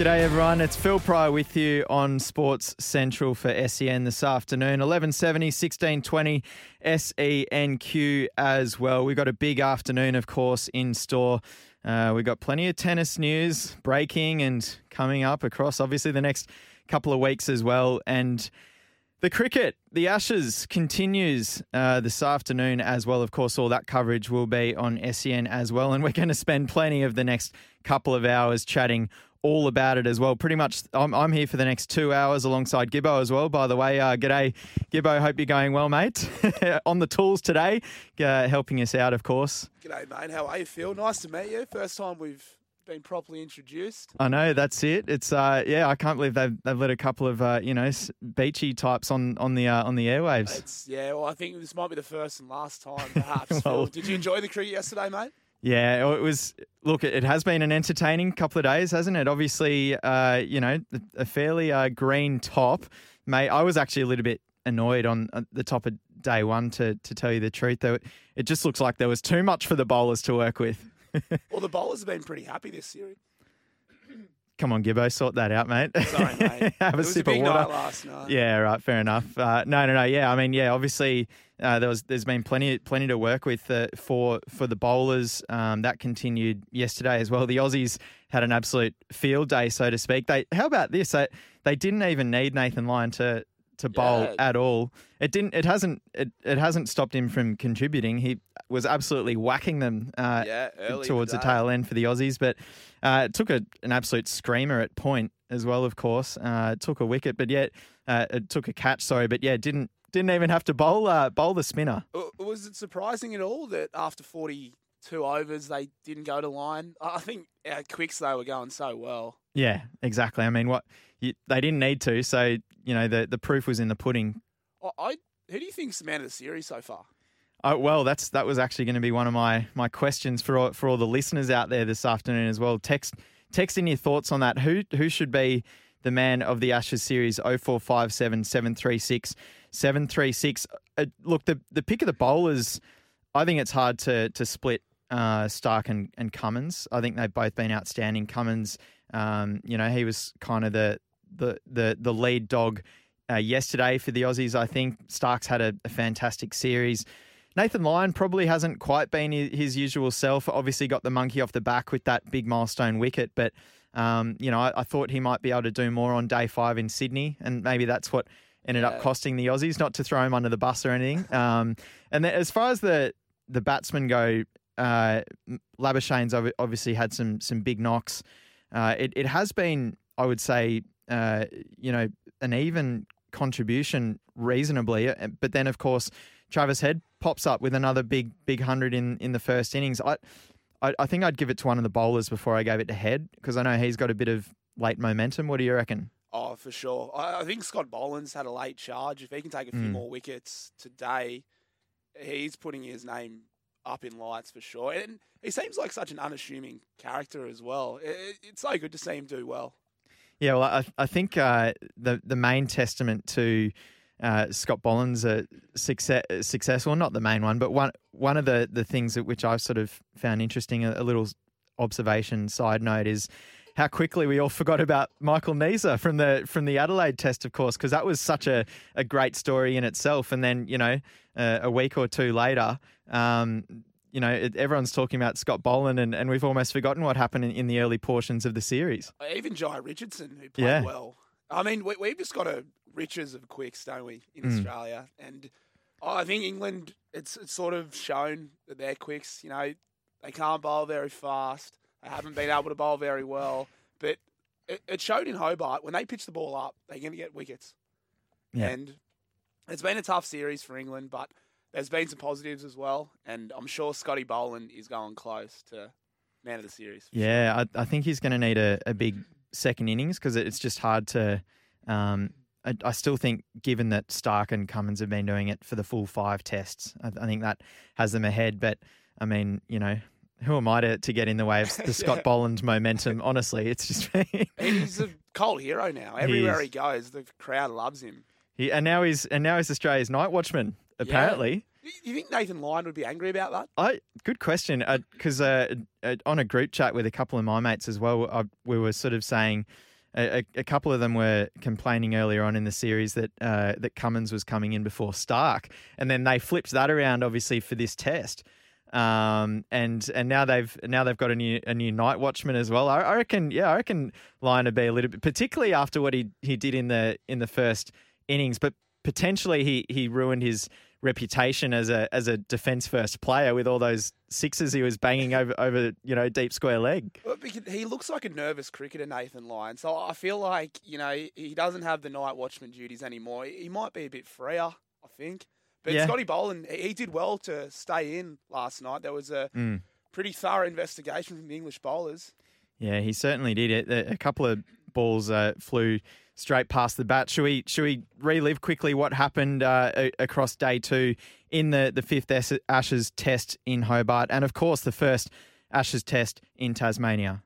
G'day everyone, it's Phil Pryor with you on Sports Central for SEN this afternoon. 1170, 1620 SENQ as well. We've got a big afternoon, of course, in store. Uh, we've got plenty of tennis news breaking and coming up across, obviously, the next couple of weeks as well. And the cricket, the Ashes continues uh, this afternoon as well. Of course, all that coverage will be on SEN as well. And we're going to spend plenty of the next couple of hours chatting all about it as well. Pretty much, I'm, I'm here for the next two hours alongside Gibbo as well. By the way, uh, g'day, Gibbo. Hope you're going well, mate. on the tools today, uh, helping us out, of course. G'day, mate. How are you, Phil? Nice to meet you. First time we've been properly introduced. I know that's it. It's uh, yeah, I can't believe they've they've let a couple of uh, you know beachy types on on the uh, on the airwaves. It's yeah. Well, I think this might be the first and last time, perhaps. Well- Phil. Did you enjoy the cricket yesterday, mate? Yeah, it was. Look, it has been an entertaining couple of days, hasn't it? Obviously, uh, you know, a fairly uh, green top. Mate, I was actually a little bit annoyed on the top of day one. To to tell you the truth, though, it just looks like there was too much for the bowlers to work with. Well, the bowlers have been pretty happy this series. Come on, Gibbo, sort that out, mate. Sorry, mate. Have it a was sip a of water. last night. Yeah, right. Fair enough. Uh, no, no, no. Yeah, I mean, yeah. Obviously, uh, there was there's been plenty plenty to work with uh, for for the bowlers. Um, that continued yesterday as well. The Aussies had an absolute field day, so to speak. They how about this? They, they didn't even need Nathan Lyon to to bowl Yeah. at all. It didn't. It hasn't. It, it hasn't stopped him from contributing. He was absolutely whacking them. Uh, Yeah, the towards the, tail end for the Aussies, but uh, it took a, an absolute screamer at point as well. Of course, uh, it took a wicket, but yet uh, it took a catch. Sorry, but yeah, didn't didn't even have to bowl uh, bowl the spinner. Was it surprising at all that after 42 overs they didn't go to Lyon? I I think our quicks they were going so well. Yeah, exactly. I mean, what you, they didn't need to, so you know the the proof was in the pudding. I, I who do you think's the man of the series so far? Oh, well, that's that was actually going to be one of my my questions for all, for all the listeners out there this afternoon as well. Text text in your thoughts on that. Who who should be the man of the Ashes series? 0457 736 736. Uh, look, the the pick of the bowlers. I think it's hard to to split uh, Stark and, and Cummins. I think they've both been outstanding. Cummins, um, you know, he was kind of the the the the lead dog uh, yesterday for the Aussies. I think Stark's had a, a fantastic series. Nathan Lyon probably hasn't quite been his usual self. Obviously, got the monkey off the back with that big milestone wicket, but um, you know, I, I thought he might be able to do more on day five in Sydney, and maybe that's what ended up costing the Aussies. Not to throw him under the bus or anything. Um, and then as far as the the batsmen go, uh, Labuschagne's obviously had some some big knocks. Uh, it it has been, I would say, uh, you know, an even contribution reasonably, uh, but then of course Travis Head pops up with another big big hundred in in the first innings. I, I I think I'd give it to one of the bowlers before I gave it to Head because I know he's got a bit of late momentum. What do you reckon? Oh, for sure. I, I think Scott Boland's had a late charge. If he can take a few Mm. more wickets today, he's putting his name up in lights for sure. And he seems like such an unassuming character as well. It, it's so good to see him do well. Yeah, well, I, I think uh, the the main testament to uh, Scott Boland's uh, success, success, well, not the main one, but one one of the the things that which I've sort of found interesting, a, a little observation side note is how quickly we all forgot about Michael Neser from the from the Adelaide Test, of course, because that was such a, a great story in itself. And then you know, uh, a week or two later. Um, you know, it, everyone's talking about Scott Boland, and, and we've almost forgotten what happened in, in the early portions of the series. Even Jhye Richardson, who played Yeah. well, I mean, we, we've just got a riches of quicks, don't we, in Mm. Australia? And oh, I think England, it's, it's sort of shown that they're quicks. You know, they can't bowl very fast. They haven't been able to bowl very well. But it, it showed in Hobart when they pitch the ball up, they're going to get wickets. Yeah. And it's been a tough series for England, but there's been some positives as well. And I'm sure Scotty Boland is going close to man of the series. for sure. Yeah, I, I think he's going to need a, a big second innings because it's just hard to. Um, I, I still think, given that Stark and Cummins have been doing it for the full five tests, I, I think that has them ahead. But I mean, you know, who am I to, to get in the way of the Scott Yeah. Boland momentum? Honestly, it's just. He's a cult hero now. Everywhere is. he goes, the crowd loves him. He, and now he's and now he's Australia's night watchman. Apparently, You- You think Nathan Lyon would be angry about that? I good question because uh, uh, on a group chat with a couple of my mates as well, I, we were sort of saying a, a, a couple of them were complaining earlier on in the series that uh, that Cummins was coming in before Stark, and then they flipped that around obviously for this test. Um, and and now they've now they've got a new a new night watchman as well. I, I reckon, yeah, I reckon Lyon would be a little bit, particularly after what he he did in the in the first innings, but potentially he he ruined his reputation as a as a defence first player with all those sixes he was banging over over you know deep square leg. He looks like a nervous cricketer, Nathan Lyon. So I feel like you know he doesn't have the night watchman duties anymore. He might be a bit freer, I think. But Yeah. Scotty Boland, he he did well to stay in last night. There was a Mm. pretty thorough investigation from the English bowlers. Yeah, he certainly did it. A a couple of balls uh, flew straight past the bat. Should we should we relive quickly what happened uh, across day two in the the fifth Ashes Test in Hobart, and of course the first Ashes Test in Tasmania.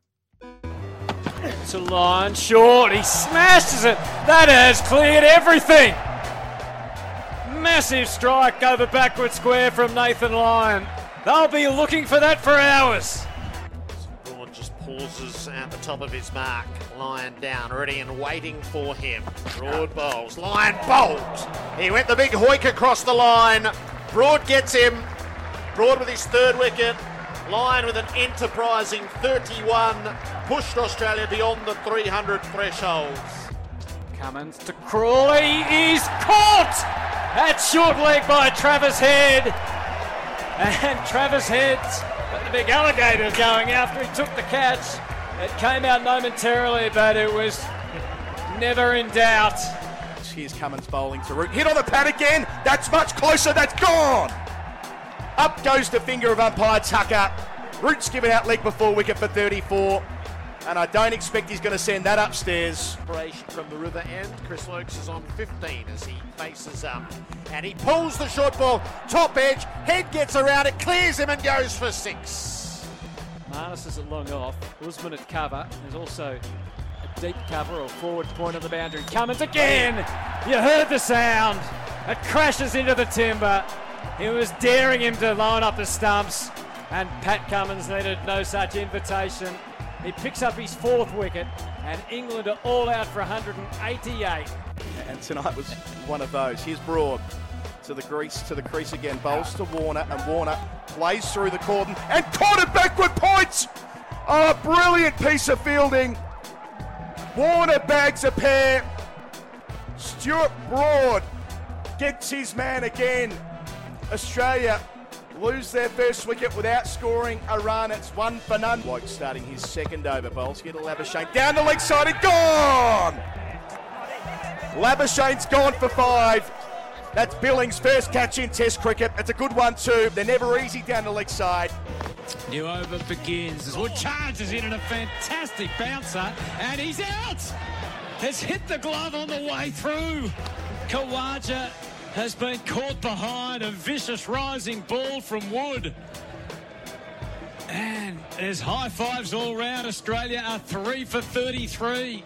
to Lyon short. He smashes it. That has cleared everything. Massive strike over backward square from Nathan Lyon. They'll be looking for that for hours. Broad just pauses at the top of his mark. Lyon down, ready and waiting for him. Broad bowls. Lyon bowls. He went the big hoik across the line. Broad gets him. Broad with his third wicket. Lyon with an enterprising 31 pushed Australia beyond the 300 thresholds. Cummins to Crawley. He's caught! That short leg by Travis Head. And Travis Head's got the big alligator going after he took the catch. It came out momentarily, but it was never in doubt. Here's Cummins bowling to Root. Hit on the pad again. That's much closer. That's gone. Up goes the finger of umpire Tucker. Root's given out leg before wicket for 34. And I don't expect he's going to send that upstairs. Operation from the river end. Chris Woakes is on 15 as he faces up. And he pulls the short ball, top edge, head gets around it, clears him and goes for six. Marnus is a long off. Usman at cover. There's also a deep cover or forward point on the boundary. Cummins again! You heard the sound. It crashes into the timber. He was daring him to line up the stumps, and Pat Cummins needed no such invitation. He picks up his fourth wicket, and England are all out for 188. And tonight was one of those. Here's Broad to the crease, to the crease again. Bowls to Warner, and Warner plays through the cordon and caught it backward points. Oh, a brilliant piece of fielding. Warner bags a pair. Stuart Broad gets his man again. Australia lose their first wicket without scoring a run. It's one for none. White starting his second over. Bowls here to Labuschagne down the leg side and gone. Labuschagne's gone for five. That's Billings' first catch in Test cricket. It's a good one too. They're never easy down the leg side. New over begins as Wood charges in and a fantastic bouncer, and he's out. Has hit the glove on the way through. Khawaja has been caught behind a vicious rising ball from Wood. And there's high fives all round. Australia are three for 33.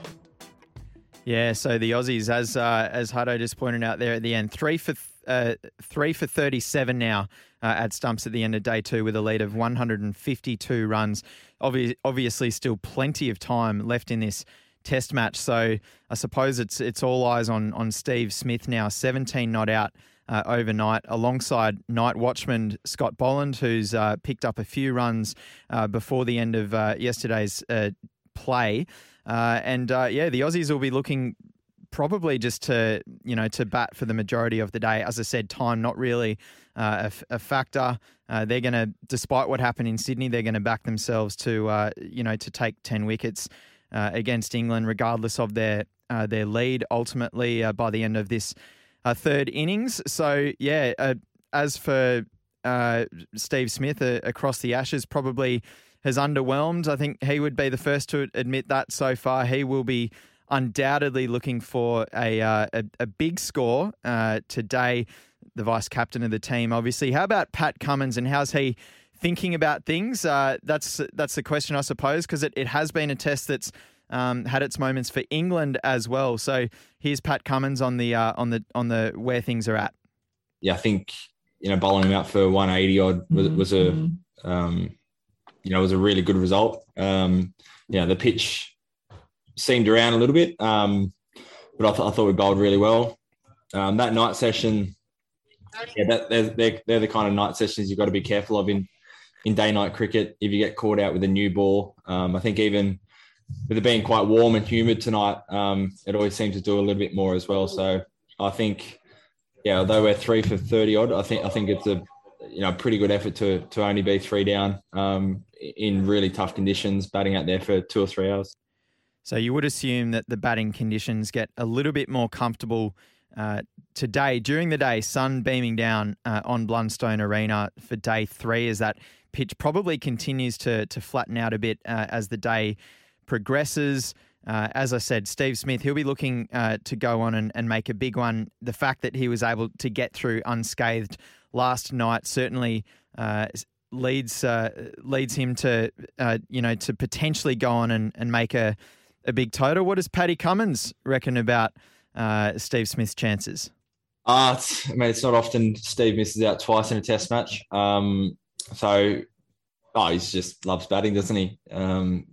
Yeah, so the Aussies, as uh, as Hutto just pointed out there at the end, three for th- uh, three for thirty seven now uh, at stumps at the end of day two with a lead of one hundred and fifty two runs. Obvi- obviously, still plenty of time left in this Test match, so I suppose it's it's all eyes on on Steve Smith now, seventeen not out. Uh, overnight, alongside night watchman Scott Boland, who's uh, picked up a few runs uh, before the end of uh, yesterday's uh, play. Uh, and yeah, the Aussies will be looking probably just to you know to bat for the majority of the day. As I said, time not really uh, a factor. Uh, they're going to, despite what happened in Sydney, they're going to back themselves to uh, you know to take ten wickets uh, against England, regardless of their uh, their lead ultimately uh, by the end of this third innings. So yeah, as for Steve Smith across the Ashes, probably has underwhelmed. I think he would be the first to admit that so far. He will be undoubtedly looking for a uh, a, a, big score uh, today. The vice captain of the team, obviously. How about Pat Cummins and how's he thinking about things? Uh, that's that's the question, I suppose, because it, it has been a test that's um, had its moments for England as well. So here's Pat Cummins on the uh, on the on the where things are at. Yeah, I think you know bowling him out for 180 odd was, was a mm-hmm. um, you know, was a really good result. Um, yeah, the pitch seemed around a little bit, um, but I, th- I, thought we bowled really well. Um, that night session, yeah, that, they're, they're, they're, the kind of night sessions you've got to be careful of in in day night cricket. If you get caught out with a new ball, um, I think even with it being quite warm and humid tonight, um, it always seems to do a little bit more as well. So I think, yeah, although we're three for thirty odd, I think I think it's a you know pretty good effort to to only be three down um, in really tough conditions, batting out there for two or three hours. So you would assume that the batting conditions get a little bit more comfortable uh, today during the day. Sun beaming down uh, on Blundstone Arena for day three as that pitch probably continues to to flatten out a bit uh, as the day progresses. Uh, as I said, Steve Smith, he'll be looking uh, to go on and, and make a big one. The fact that he was able to get through unscathed last night certainly uh, leads uh, leads him to uh, you know to potentially go on and, and make a, a big total. What does Paddy Cummins reckon about Steve Smith's chances? Uh, I mean, it's not often Steve misses out twice in a Test match. Um, so, oh, he just loves batting, doesn't he? Um,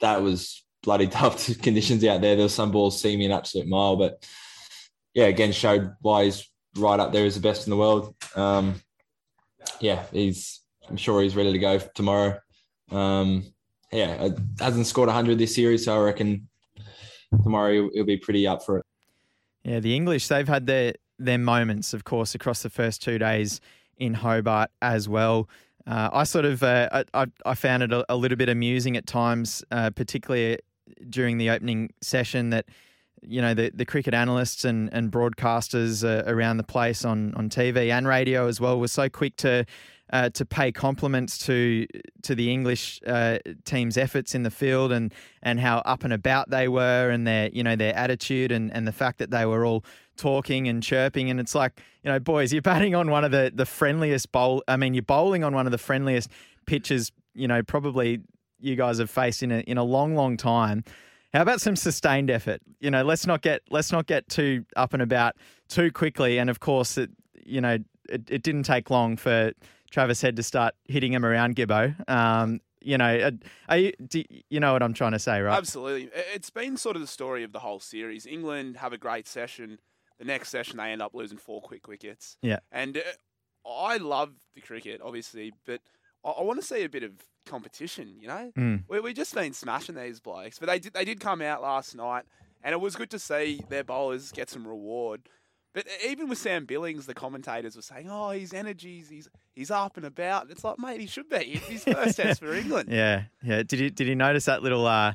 that was bloody tough conditions out there. There was some balls seeming an absolute mile, but yeah, again showed why he's right up there as the best in the world. Um, yeah, he's. I'm sure he's ready to go tomorrow. Um, yeah, hasn't scored 100 this series, so I reckon tomorrow he'll, he'll be pretty up for it. Yeah, the English they've had their their moments, of course, across the first two days in Hobart as well. Uh, I sort of uh, I, I found it a, a, little bit amusing at times, uh, particularly during the opening session, that you know the, the cricket analysts and, and broadcasters uh, around the place on, on TV and radio as well were so quick to uh, to pay compliments to to the English uh, team's efforts in the field and and how up and about they were and their you know their attitude and, and the fact that they were all talking and chirping and it's like you know boys you're batting on one of the the friendliest bowl I mean you're bowling on one of the friendliest pitches you know probably you guys have faced in a in a long long time how about some sustained effort? You know, let's not get let's not get too up and about too quickly. And of course, it you know it, it didn't take long for Travis Head to start hitting him around Gibbo. Um, you know, are you, do, you know what I'm trying to say, right? Absolutely. It's been sort of the story of the whole series. England have a great session. The next session, they end up losing four quick wickets. Yeah. And uh, I love the cricket, obviously, but I, I want to see a bit of competition. You know, mm. we we just been smashing these blokes, but they did they did come out last night, and it was good to see their bowlers get some reward. But even with Sam Billings, the commentators were saying, "Oh, his energies, he's he's up and about." It's like, mate, he should be. It's his first test for England. Yeah, yeah. Did you did you notice that little uh,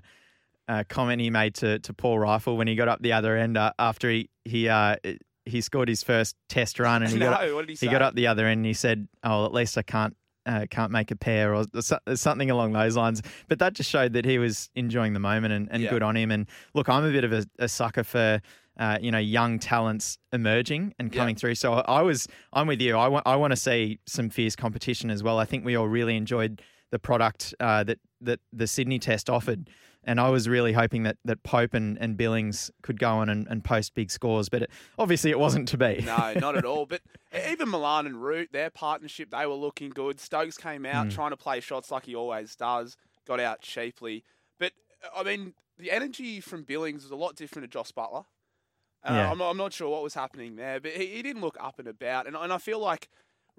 uh, comment he made to, to Paul Rifle when he got up the other end uh, after he he uh, he scored his first test run and he no, got up, he, he, got up the other end and he said, "Oh, at least I can't uh, can't make a pair or something along those lines. But that just showed that he was enjoying the moment and, and yeah. good on him. And look, I'm a bit of a, a sucker for. Uh, you know, young talents emerging and coming yeah. through. So I was, I'm with you. I want, I want to see some fierce competition as well. I think we all really enjoyed the product uh, that that the Sydney Test offered and I was really hoping that that Pope and, and Billings could go on and, and post big scores, but it, obviously it wasn't to be. no, not at all. But even Malan and Root, their partnership, they were looking good. Stokes came out mm. trying to play shots like he always does, got out cheaply. But I mean, the energy from Billings was a lot different to Jos Buttler. Uh, yeah. I'm, I'm, not sure what was happening there, but he, he, didn't look up and about. And, and I feel like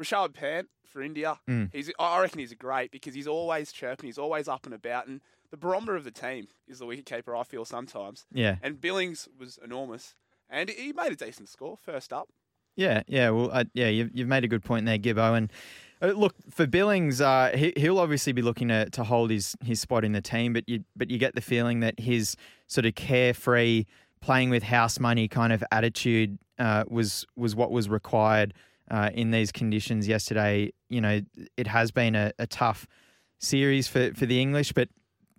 Rishabh Pant for India. Mm. He's I reckon he's a great because he's always chirping, he's always up and about, and the barometer of the team is the wicketkeeper. I feel sometimes. Yeah. And Billings was enormous, and he made a decent score first up. Yeah, yeah. Well, uh, yeah, you've, you've made a good point there, Gibbo. And uh, look for Billings, uh, he, he'll obviously be looking to, to hold his, his spot in the team, but you but you get the feeling that his sort of carefree, playing with house money kind of attitude uh, was was what was required uh, in these conditions yesterday. You know, it has been a, a tough series for for the English, but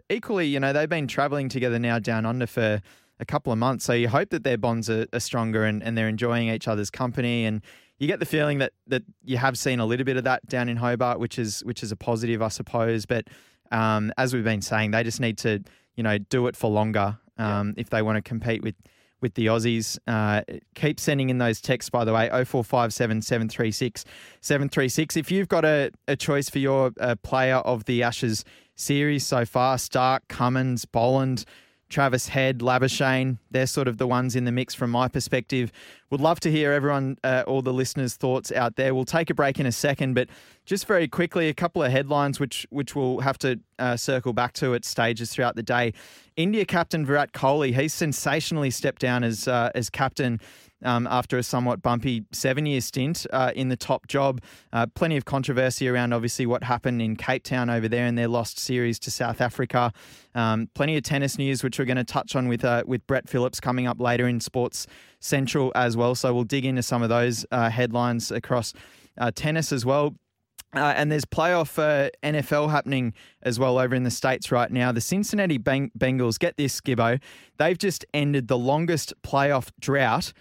equally, you know, they've been travelling together now down under for a couple of months. So you hope that their bonds are, are stronger and, and they're enjoying each other's company. And you get the feeling that that you have seen a little bit of that down in Hobart, which is which is a positive, I suppose. But um, as we've been saying, they just need to you know do it for longer um, if they want to compete with with the Aussies. Uh, keep sending in those texts, by the way, 0457 736 736. If you've got a, a choice for your uh, player of the Ashes series so far, Stark, Cummins, Boland, Travis Head, Labuschagne, they're sort of the ones in the mix from my perspective. Would love to hear everyone, uh, all the listeners' thoughts out there. We'll take a break in a second, but just very quickly, a couple of headlines which which we'll have to uh, circle back to at stages throughout the day. India captain Virat Kohli, he's sensationally stepped down as uh, as captain um, after a somewhat bumpy seven year stint uh, in the top job. Uh, plenty of controversy around obviously what happened in Cape Town over there in their lost series to South Africa. Um, plenty of tennis news, which we're going to touch on with uh, with Brett Phillips coming up later in Sports Central as well. So we'll dig into some of those uh, headlines across uh, tennis as well. Uh, and there's playoff uh, NFL happening as well over in the States right now. The Cincinnati Beng- Bengals, get this, Gibbo, they've just ended the longest playoff drought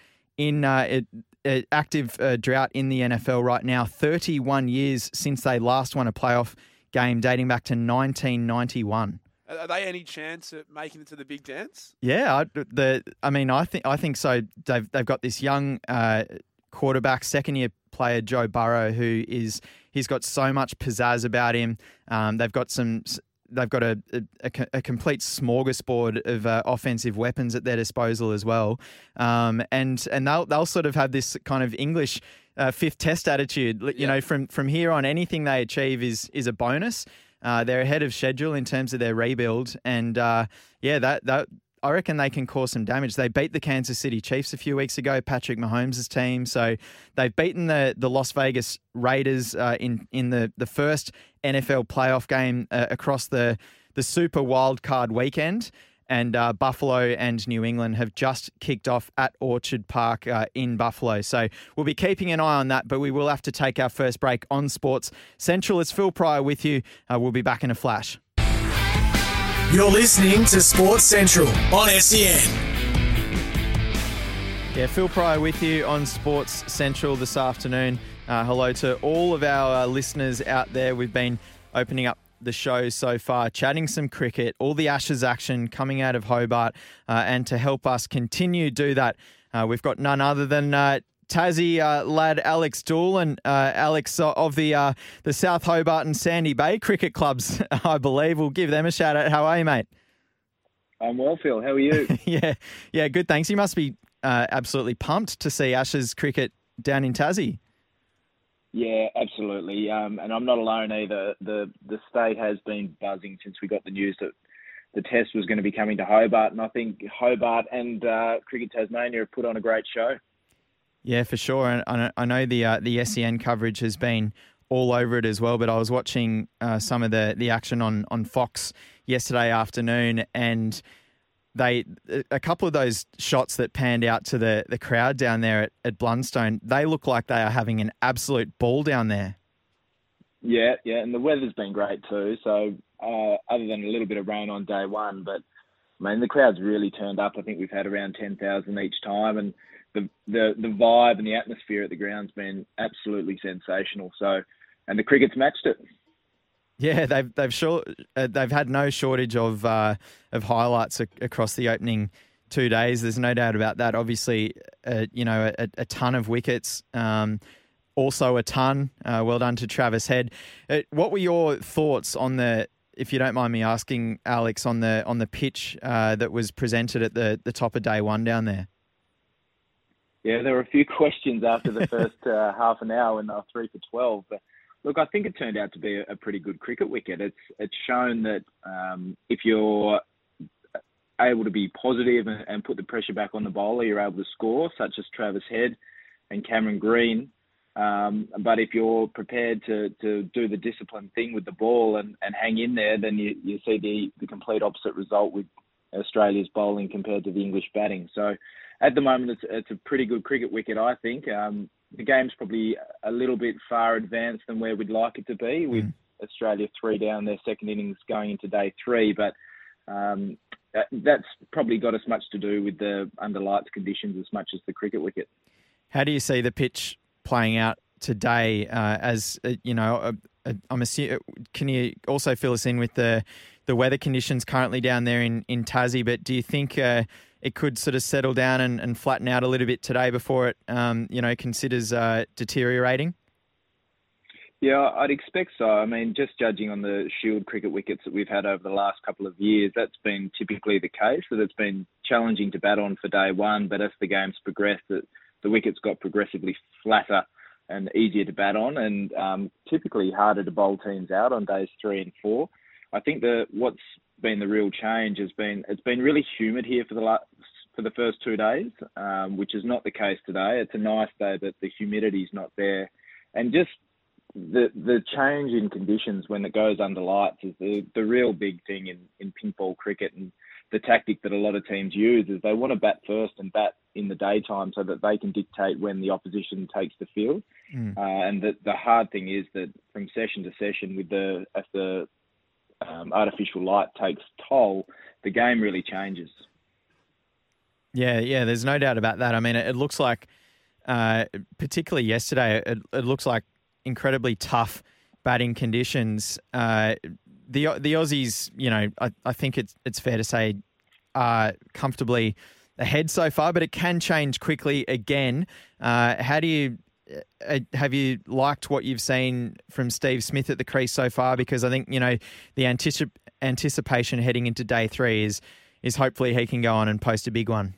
in uh, it, active uh, drought in the NFL right now. 31 years since they last won a playoff game, dating back to 1991. Are they any chance at making it to the big dance? Yeah, I, the I mean, I think I think so. They've they've got this young uh, quarterback, second year player Joe Burrow, who is he's got so much pizzazz about him. Um, they've got some. They've got a, a, a complete smorgasbord of uh, offensive weapons at their disposal as well, um, and and they'll they'll sort of have this kind of English uh, fifth test attitude. You know, from from here on, anything they achieve is is a bonus. Uh, they're ahead of schedule in terms of their rebuild, and uh, yeah, that that I reckon they can cause some damage. They beat the Kansas City Chiefs a few weeks ago, Patrick Mahomes' team. So they've beaten the the Las Vegas Raiders uh, in in the the first NFL playoff game uh, across the the Super Wild Card weekend. And uh, Buffalo and New England have just kicked off at Orchard Park uh, in Buffalo. So we'll be keeping an eye on that, but we will have to take our first break on Sports Central. It's Phil Pryor with you. Uh, we'll be back in a flash. You're listening to Sports Central on SEN. Yeah, Phil Pryor with you on Sports Central this afternoon. Uh, hello to all of our uh, listeners out there. We've been opening up the show so far, chatting some cricket, all the Ashes action coming out of Hobart, uh, and to help us continue do that, uh, we've got none other than uh, Tassie uh, lad Alex Doolan, uh, Alex uh, of the uh, the South Hobart and Sandy Bay cricket clubs, I believe. We'll give them a shout out. How are you, mate? I'm well, Phil. How are you? yeah, yeah, good. Thanks. You must be uh, absolutely pumped to see Ashes cricket down in Tassie. Yeah, absolutely. Um, and I'm not alone either. The the state has been buzzing since we got the news that the test was going to be coming to Hobart, and I think Hobart and uh, Cricket Tasmania have put on a great show. Yeah, for sure. And I know the uh, the SEN coverage has been all over it as well. But I was watching uh, some of the the action on on Fox yesterday afternoon, and they a couple of those shots that panned out to the the crowd down there at, at Blundstone, they look like they are having an absolute ball down there. Yeah, yeah, and the weather's been great too. So uh, other than a little bit of rain on day one, but I mean the crowd's really turned up. I think we've had around ten thousand each time, and the, the the vibe and the atmosphere at the ground's been absolutely sensational. So, and the cricket's matched it. Yeah, they've they've sure uh, they've had no shortage of uh, of highlights ac- across the opening two days. There's no doubt about that. Obviously, uh, you know a, a, ton of wickets. Um, also a ton. Uh, well done to Travis Head. Uh, what were your thoughts on the, if you don't mind me asking, Alex, on the on the pitch uh, that was presented at the the top of day one down there? Yeah, there were a few questions after the first uh, half an hour they were three for twelve. But look, I think it turned out to be a, a pretty good cricket wicket. It's it's shown that um, if you're able to be positive and, and put the pressure back on the bowler, you're able to score, such as Travis Head and Cameron Green. Um, but if you're prepared to, to do the disciplined thing with the ball and, and hang in there, then you, you see the, the complete opposite result with Australia's bowling compared to the English batting. So at the moment, it's, it's a pretty good cricket wicket, I think. Um, the game's probably a little bit far advanced than where we'd like it to be, with mm. Australia three down their second innings going into day three. But um, that's probably got as much to do with the under lights conditions as much as the cricket wicket. How do you see the pitch playing out today? Uh, as uh, you know, uh, uh I'm assuming. Can you also fill us in with the the weather conditions currently down there in in Tassie? But do you think uh, it could sort of settle down and, and, flatten out a little bit today before it, um, you know, considers uh, deteriorating? Yeah, I'd expect so. I mean, just judging on the Shield cricket wickets that we've had over the last couple of years, that's been typically the case. That it's been challenging to bat on for day one, but as the game's progressed, the, the wickets got progressively flatter and easier to bat on, and um, typically harder to bowl teams out on days three and four. I think that what's been the real change has been it's been really humid here for the last for the first two days, um, which is not the case today. It's a nice day, but the humidity's not there, and just the the change in conditions when it goes under lights is the the real big thing in in pink ball cricket and the tactic that a lot of teams use is they want to bat first and bat in the daytime so that they can dictate when the opposition takes the field. Mm. Uh, and the the hard thing is that from session to session, with the as the um, artificial light takes toll, the game really changes. Yeah, yeah, there's no doubt about that. I mean, it, it looks like, uh, particularly yesterday, it, it, looks like incredibly tough batting conditions. Uh, the the Aussies, you know, I, I think it's it's fair to say, are comfortably ahead so far, but it can change quickly again. Uh, how do you have you liked what you've seen from Steve Smith at the crease so far? Because I think you know the anticip- anticipation heading into day three is is hopefully he can go on and post a big one.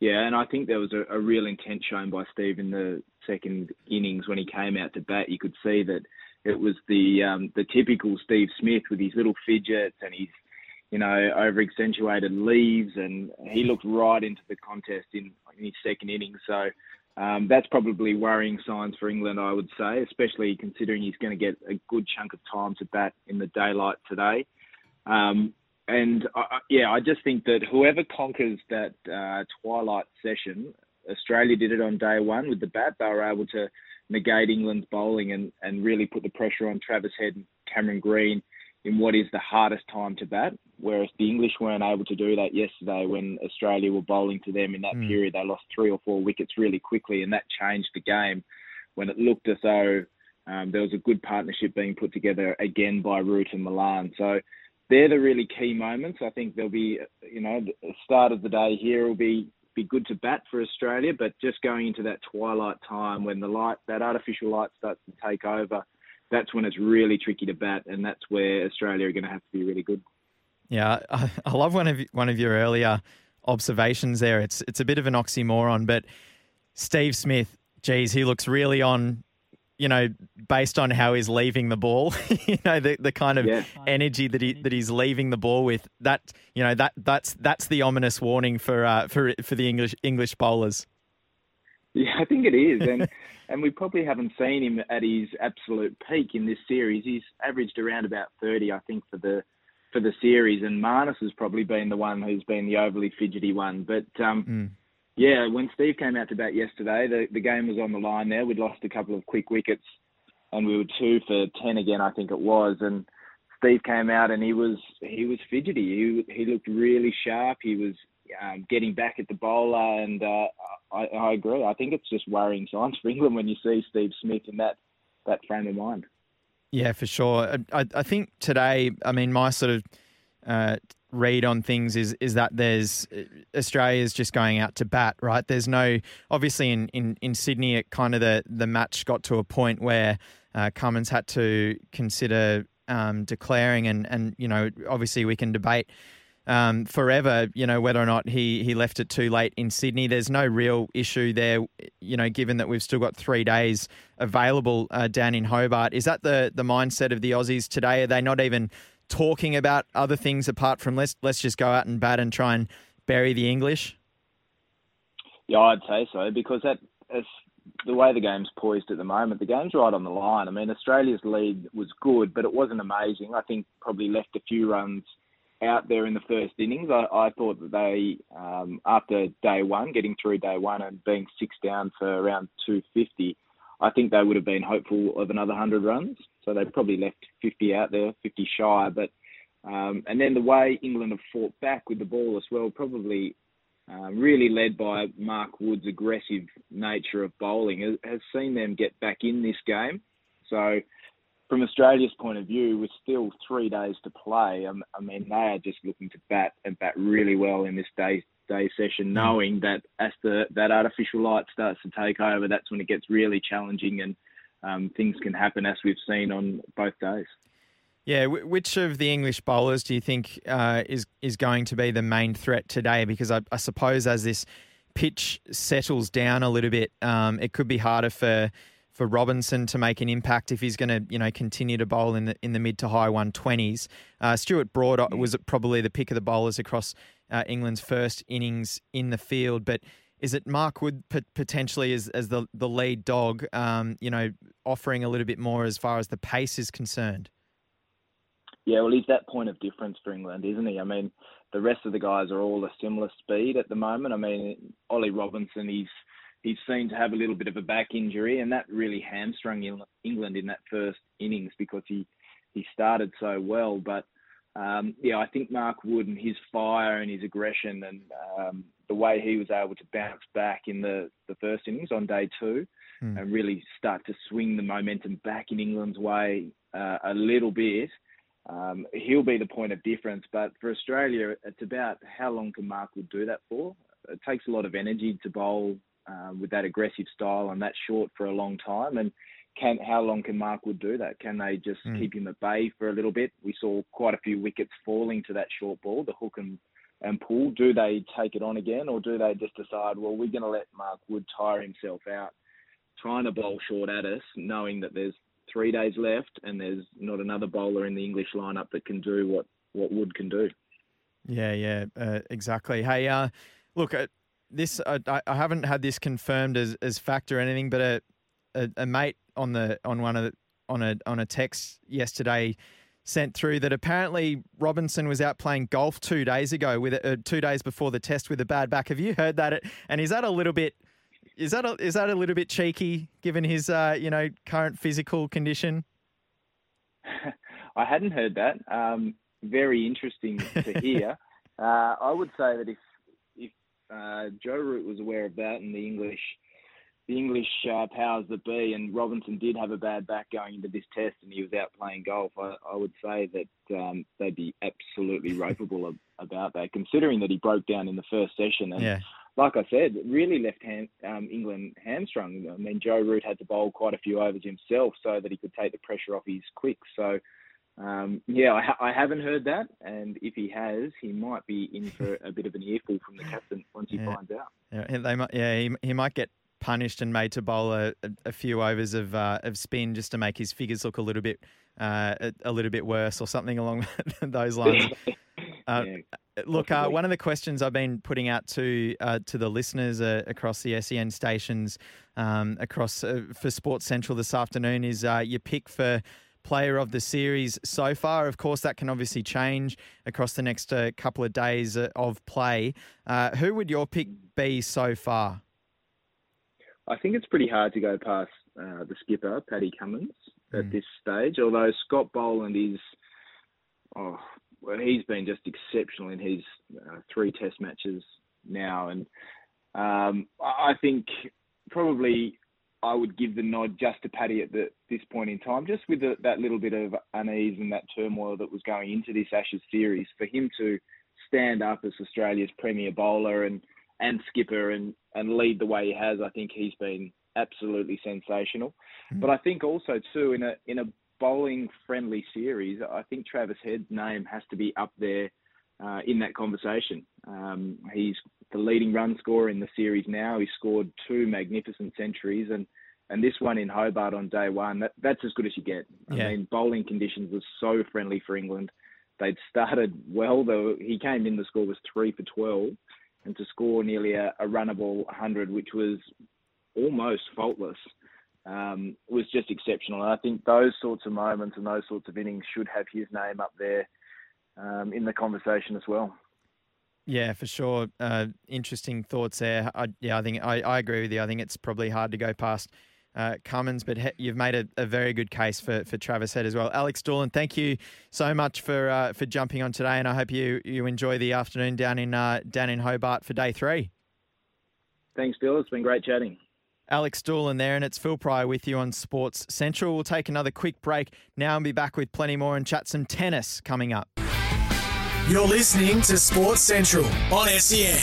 Yeah, and I think there was a, a real intent shown by Steve in the second innings when he came out to bat. You could see that it was the um, the typical Steve Smith with his little fidgets and his you know over accentuated leaves, and he looked right into the contest in, in his second innings. So um, that's probably worrying signs for England, I would say, especially considering he's going to get a good chunk of time to bat in the daylight today. Um, and I, yeah, I just think that whoever conquers that uh, twilight session, Australia did it on day one with the bat. They were able to negate England's bowling and, and really put the pressure on Travis Head and Cameron Green in what is the hardest time to bat. Whereas the English weren't able to do that yesterday when Australia were bowling to them in that mm. period. They lost three or four wickets really quickly, and that changed the game when it looked as though um, there was a good partnership being put together again by Root and Malan. So they're the really key moments. I think there'll be, you know, the start of the day here will be be good to bat for Australia, but just going into that twilight time when the light, that artificial light starts to take over, that's when it's really tricky to bat, and that's where Australia are going to have to be really good. Yeah, I, I love one of one of your earlier observations there. It's it's a bit of an oxymoron, but Steve Smith, geez, he looks really on you know, based on how he's leaving the ball, you know, the, the kind of yeah. energy that he that he's leaving the ball with, that you know, that that's that's the ominous warning for uh, for for the English English bowlers. Yeah, I think it is, and and we probably haven't seen him at his absolute peak in this series. He's averaged around about thirty, I think, for the for the series, and Marnus has probably been the one who's been the overly fidgety one. But um, mm yeah, when Steve came out to bat yesterday, the, the game was on the line there. We'd lost a couple of quick wickets and we were two for 10 again, I think it was. And Steve came out and he was he was fidgety. He, he looked really sharp. He was um, getting back at the bowler. And uh, I, I agree. I think it's just worrying signs for England when you see Steve Smith in that, that frame of mind. Yeah, for sure. I, I think today, I mean, my sort of uh, read on things is is that there's Australia's just going out to bat, right? There's no obviously in in, in Sydney, it kind of the the match got to a point where uh, Cummins had to consider um, declaring, and and you know obviously we can debate um, forever, you know, whether or not he, he left it too late in Sydney. There's no real issue there, you know, given that we've still got three days available uh, down in Hobart. Is that the, the mindset of the Aussies today? Are they not even talking about other things apart from let's, let's just go out and bat and try and bury the English? Yeah, I'd say so because that is the way the game's poised at the moment. The game's right on the line. I mean, Australia's lead was good, but it wasn't amazing. I think probably left a few runs out there in the first innings. I, I thought that they, um, after day one, getting through day one and being six down for around 250, I think they would have been hopeful of another 100 runs. So they probably left 50 out there, 50 shy. But um, and then the way England have fought back with the ball as well, probably um, really led by Mark Wood's aggressive nature of bowling, has seen them get back in this game. So from Australia's point of view, with still three days to play, um, I mean, they are just looking to bat and bat really well in this day day session, mm. knowing that as the that artificial light starts to take over, that's when it gets really challenging and um, things can happen, as we've seen on both days. Yeah, which of the English bowlers do you think uh, is is going to be the main threat today? Because I, I suppose as this pitch settles down a little bit, um, it could be harder for for Robinson to make an impact if he's going to, you know, continue to bowl in the in the mid to high 120s. Uh, Stuart Broad uh, was probably the pick of the bowlers across uh, England's first innings in the field, but is it Mark Wood potentially as, as the the lead dog, um, you know, offering a little bit more as far as the pace is concerned? Yeah, well, he's that point of difference for England, isn't he? I mean, the rest of the guys are all a similar speed at the moment. I mean, Ollie Robinson, he's he's seen to have a little bit of a back injury, and that really hamstrung England in that first innings because he he started so well. But um, yeah, I think Mark Wood and his fire and his aggression and um, the way he was able to bounce back in the, the first innings on day two mm. and really start to swing the momentum back in England's way uh, a little bit. Um, he'll be the point of difference, but for Australia, it's about how long can Mark Wood do that for. It takes a lot of energy to bowl um, with that aggressive style and that short for a long time. And can how long can Mark Wood do that? Can they just mm. keep him at bay for a little bit? We saw quite a few wickets falling to that short ball, the hook and and pull. Do they take it on again, or do they just decide, well, we're going to let Mark Wood tire himself out, trying to bowl short at us, knowing that there's three days left and there's not another bowler in the English lineup that can do what what Wood can do. Yeah, yeah, uh, exactly. Hey, uh, look, uh, this uh, I haven't had this confirmed as as fact or anything, but a, a, a mate on the on one of the, on a on a text yesterday sent through that apparently Robinson was out playing golf two days ago with uh, two days before the test with a bad back. Have you heard that? And is that a little bit? Is that a, is that a little bit cheeky given his uh, you know current physical condition? I hadn't heard that. Um, very interesting to hear. uh, I would say that if uh, Joe Root was aware of that, and the English, the English uh, powers that be, and Robinson did have a bad back going into this test, and he was out playing golf. I, I would say that um, they'd be absolutely ropeable about that, considering that he broke down in the first session. And yeah. like I said, really left hand, um, England hamstrung. I mean, Joe Root had to bowl quite a few overs himself so that he could take the pressure off his quicks. So um, yeah, I, ha- I, haven't heard that, and if he has, he might be in for a bit of an earful from the captain once he yeah. finds out. Yeah, they might, yeah, he, he might get punished and made to bowl a, a few overs of uh, of spin just to make his figures look a little bit uh, a, a, little bit worse or something along those lines. Uh, yeah, look, uh, one of the questions I've been putting out to uh, to the listeners uh, across the SEN stations um, across for Sports Central this afternoon is your pick for player of the series so far. Of course, that can obviously change across the next uh, couple of days uh, of play. Uh, who would your pick be so far? I think it's pretty hard to go past uh, the skipper, Paddy Cummins, at mm. this stage. Although Scott Boland is, oh, well, he's been just exceptional in his uh, three Test matches now, and um, I think probably I would give the nod just to Paddy at the, this point in time, just with the, that little bit of unease and that turmoil that was going into this Ashes series. For him to stand up as Australia's premier bowler and, and skipper and, and lead the way he has, I think he's been absolutely sensational. Mm. But I think also too in a in a bowling friendly series, I think Travis Head's name has to be up there uh, in that conversation. Um, he's the leading run scorer in the series now. He scored two magnificent centuries, and and this one in Hobart on day one, that, that's as good as you get. Yeah. I mean, bowling conditions were so friendly for England. They'd started well, though. He came in, the score was three for 12, and to score nearly a, a runnable 100, which was almost faultless, um, was just exceptional. And I think those sorts of moments and those sorts of innings should have his name up there um, in the conversation as well. Yeah, for sure. Uh, interesting thoughts there. I, yeah, I think I, I agree with you. I think it's probably hard to go past uh, Cummins, but he, you've made a, a, very good case for, for Travis Head as well. Alex Doolan, thank you so much for uh, for jumping on today, and I hope you, you enjoy the afternoon down in uh, down in Hobart for day three. Thanks, Bill. It's been great chatting. Alex Doolan there, and it's Phil Pryor with you on Sports Central. We'll take another quick break now and be back with plenty more and chat some tennis coming up. You're listening to Sports Central on SEN.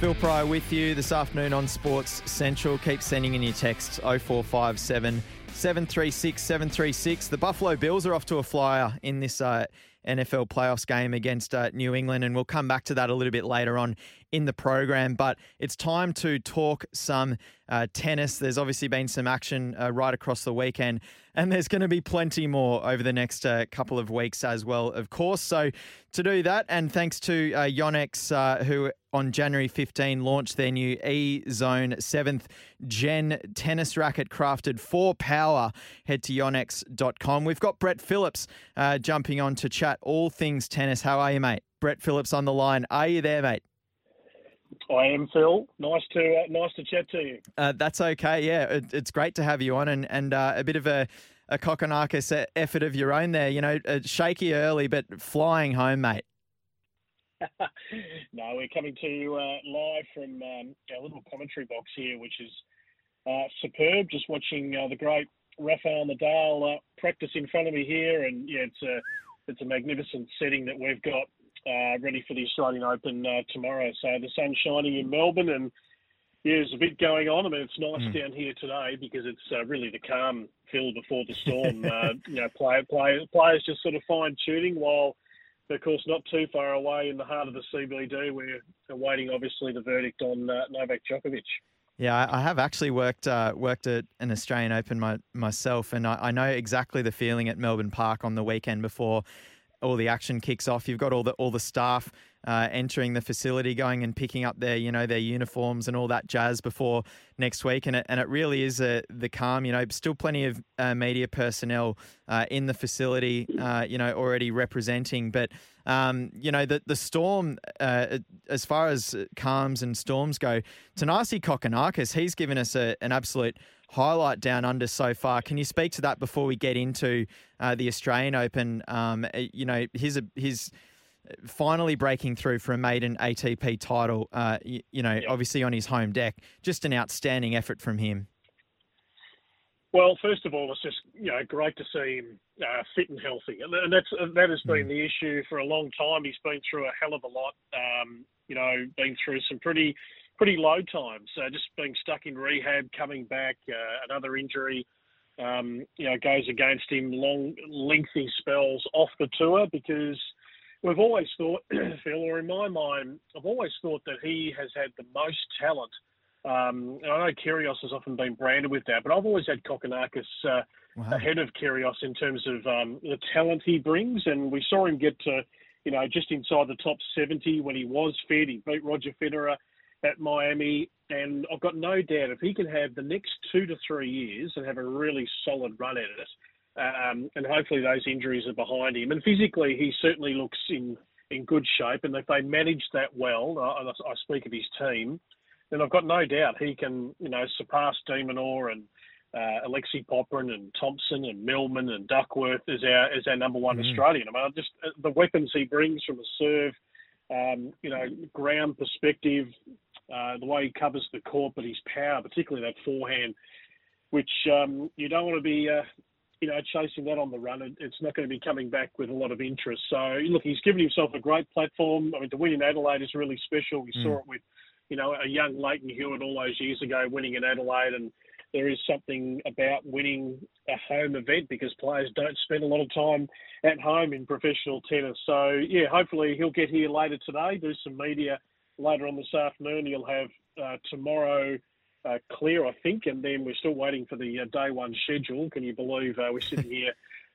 Phil Pryor with you this afternoon on Sports Central. Keep sending in your texts 0457 736 736. The Buffalo Bills are off to a flyer in this uh, NFL playoffs game against uh, New England, and we'll come back to that a little bit later on in the program. But it's time to talk some uh, tennis. There's obviously been some action uh, right across the weekend, and there's going to be plenty more over the next uh, couple of weeks as well, of course. So to do that, and thanks to uh, Yonex, uh, who on January 15 launched their new E Zone 7th Gen tennis racket crafted for power. Head to yonex.com. We've got Brett Phillips uh, jumping on to chat all things tennis. How are you, mate? Brett Phillips on the line. Are you there, mate? I am Phil. Nice to uh, nice to chat to you. Uh, that's okay. Yeah, it, it's great to have you on, and and uh, a bit of a a Kokkinakis effort of your own there. You know, uh, shaky early, but flying home, mate. no, we're coming to you uh, live from um, our little commentary box here, which is uh, superb. Just watching uh, the great Rafael Nadal uh, practice in front of me here, and yeah, it's a it's a magnificent setting that we've got uh, ready for the Australian Open uh, tomorrow. So the sun's shining in Melbourne, and yeah, there's a bit going on. I mean, it's nice mm. down here today because it's really the calm feel before the storm. you know, play, play, players just sort of fine tuning while of course, not too far away in the heart of the CBD. We're awaiting, obviously, the verdict on uh, Novak Djokovic. Yeah, I have actually worked uh, worked at an Australian Open my, myself, and I, I, know exactly the feeling at Melbourne Park on the weekend before all the action kicks off. You've got all the all the staff uh, entering the facility, going and picking up their you know their uniforms and all that jazz before next week, and it and it really is a, the calm. You know, still plenty of uh, media personnel uh, in the facility, uh, you know, already representing, but. Um, you know, the, the storm, uh, as far as calms and storms go, Thanasi Kokkinakis, he's given us a, an absolute highlight down under so far. Can you speak to that before we get into uh, the Australian Open? Um, you know, his, his finally breaking through for a maiden ATP title, uh, you, you, know, obviously on his home deck. Just an outstanding effort from him. Well, first of all, it's just you know great to see him uh, fit and healthy, and that's that has been mm. the issue for a long time. He's been through a hell of a lot. Um, you know, been through some pretty pretty low times. So just being stuck in rehab, coming back, uh, another injury. Um, you know, goes against him long, lengthy spells off the tour because we've always thought, Phil, or in my mind, I've always thought that he has had the most talent. Um, I know Kyrgios has often been branded with that, but I've always had Kokkinakis uh, wow. ahead of Kyrgios in terms of um, the talent he brings, and we saw him get to, you know, just inside the top 70 when he was fit. He beat Roger Federer at Miami, and I've got no doubt if he can have the next two to three years and have a really solid run at it, um, and hopefully those injuries are behind him. And physically, he certainly looks in in good shape. And if they manage that well, I, I speak of his team, then I've got no doubt he can, you know, surpass de Minaur and uh, Alexei Popyrin and Thompson and Millman and Duckworth as our as our number one mm. Australian. I mean, just uh, the weapons he brings from a serve, um, you know, ground perspective, uh, the way he covers the court, but his power, particularly that forehand, which um, you don't want to be, uh, you know, chasing that on the run. It's not going to be coming back with a lot of interest. So look, he's given himself a great platform. I mean, to win in Adelaide is really special. We mm. saw it with, you know, a young Lleyton Hewitt all those years ago winning in Adelaide, and there is something about winning a home event because players don't spend a lot of time at home in professional tennis. So yeah, hopefully he'll get here later today, do some media later on this afternoon. You'll have uh, tomorrow uh, clear, I think, and then we're still waiting for the uh, day one schedule. Can you believe uh, we're sitting here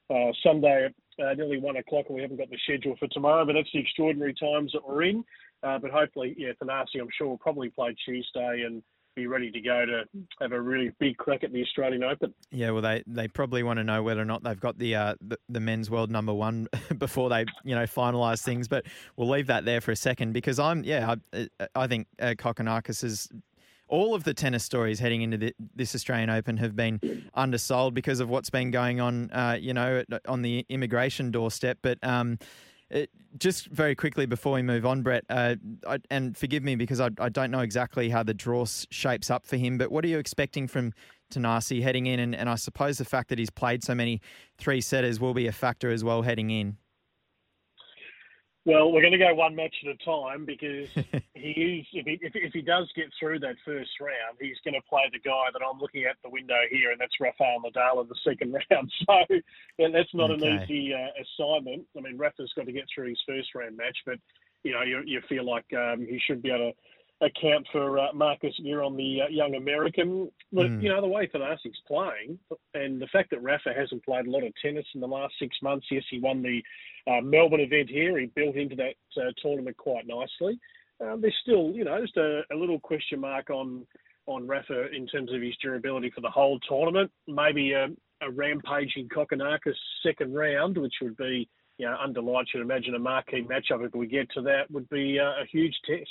uh, Sunday at uh, nearly one o'clock and we haven't got the schedule for tomorrow? But that's the extraordinary times that we're in. but hopefully, yeah, Thanasi, I'm sure will probably play Tuesday and be ready to go to have a really big crack at the Australian Open. Yeah, well, they, they probably want to know whether or not they've got the uh, the, the men's world number one before they you know finalise things. But we'll leave that there for a second because I'm yeah I, I think uh, is all of the tennis stories heading into the, this Australian Open have been undersold because of what's been going on, uh, you know, on the immigration doorstep. But um, it, just very quickly before we move on, Brett, uh, I, and forgive me because I, I, don't know exactly how the draw shapes up for him, but what are you expecting from Thanasi heading in? And, and I suppose the fact that he's played so many three setters will be a factor as well heading in. Well, we're going to go one match at a time because he is, if he, if, if he does get through that first round, he's going to play the guy that I'm looking at the window here, and that's Rafael Nadal in the second round. So yeah, that's not okay. an easy uh, assignment. I mean, Rafa's got to get through his first round match, but you know, you, you feel like um, he should be able to account for uh, Marcos Giron the uh, young American. But mm. you know the way Thanasi's playing, and the fact that Rafa hasn't played a lot of tennis in the last six months. Yes, he won the uh, Melbourne event here. He built into that uh, tournament quite nicely. Um, there's still, you know, just a, a, little question mark on on Rafa in terms of his durability for the whole tournament. Maybe a, a rampaging Kokkinakis second round, which would be, you know, under light, you'd imagine a marquee matchup if we get to that, would be uh, a huge test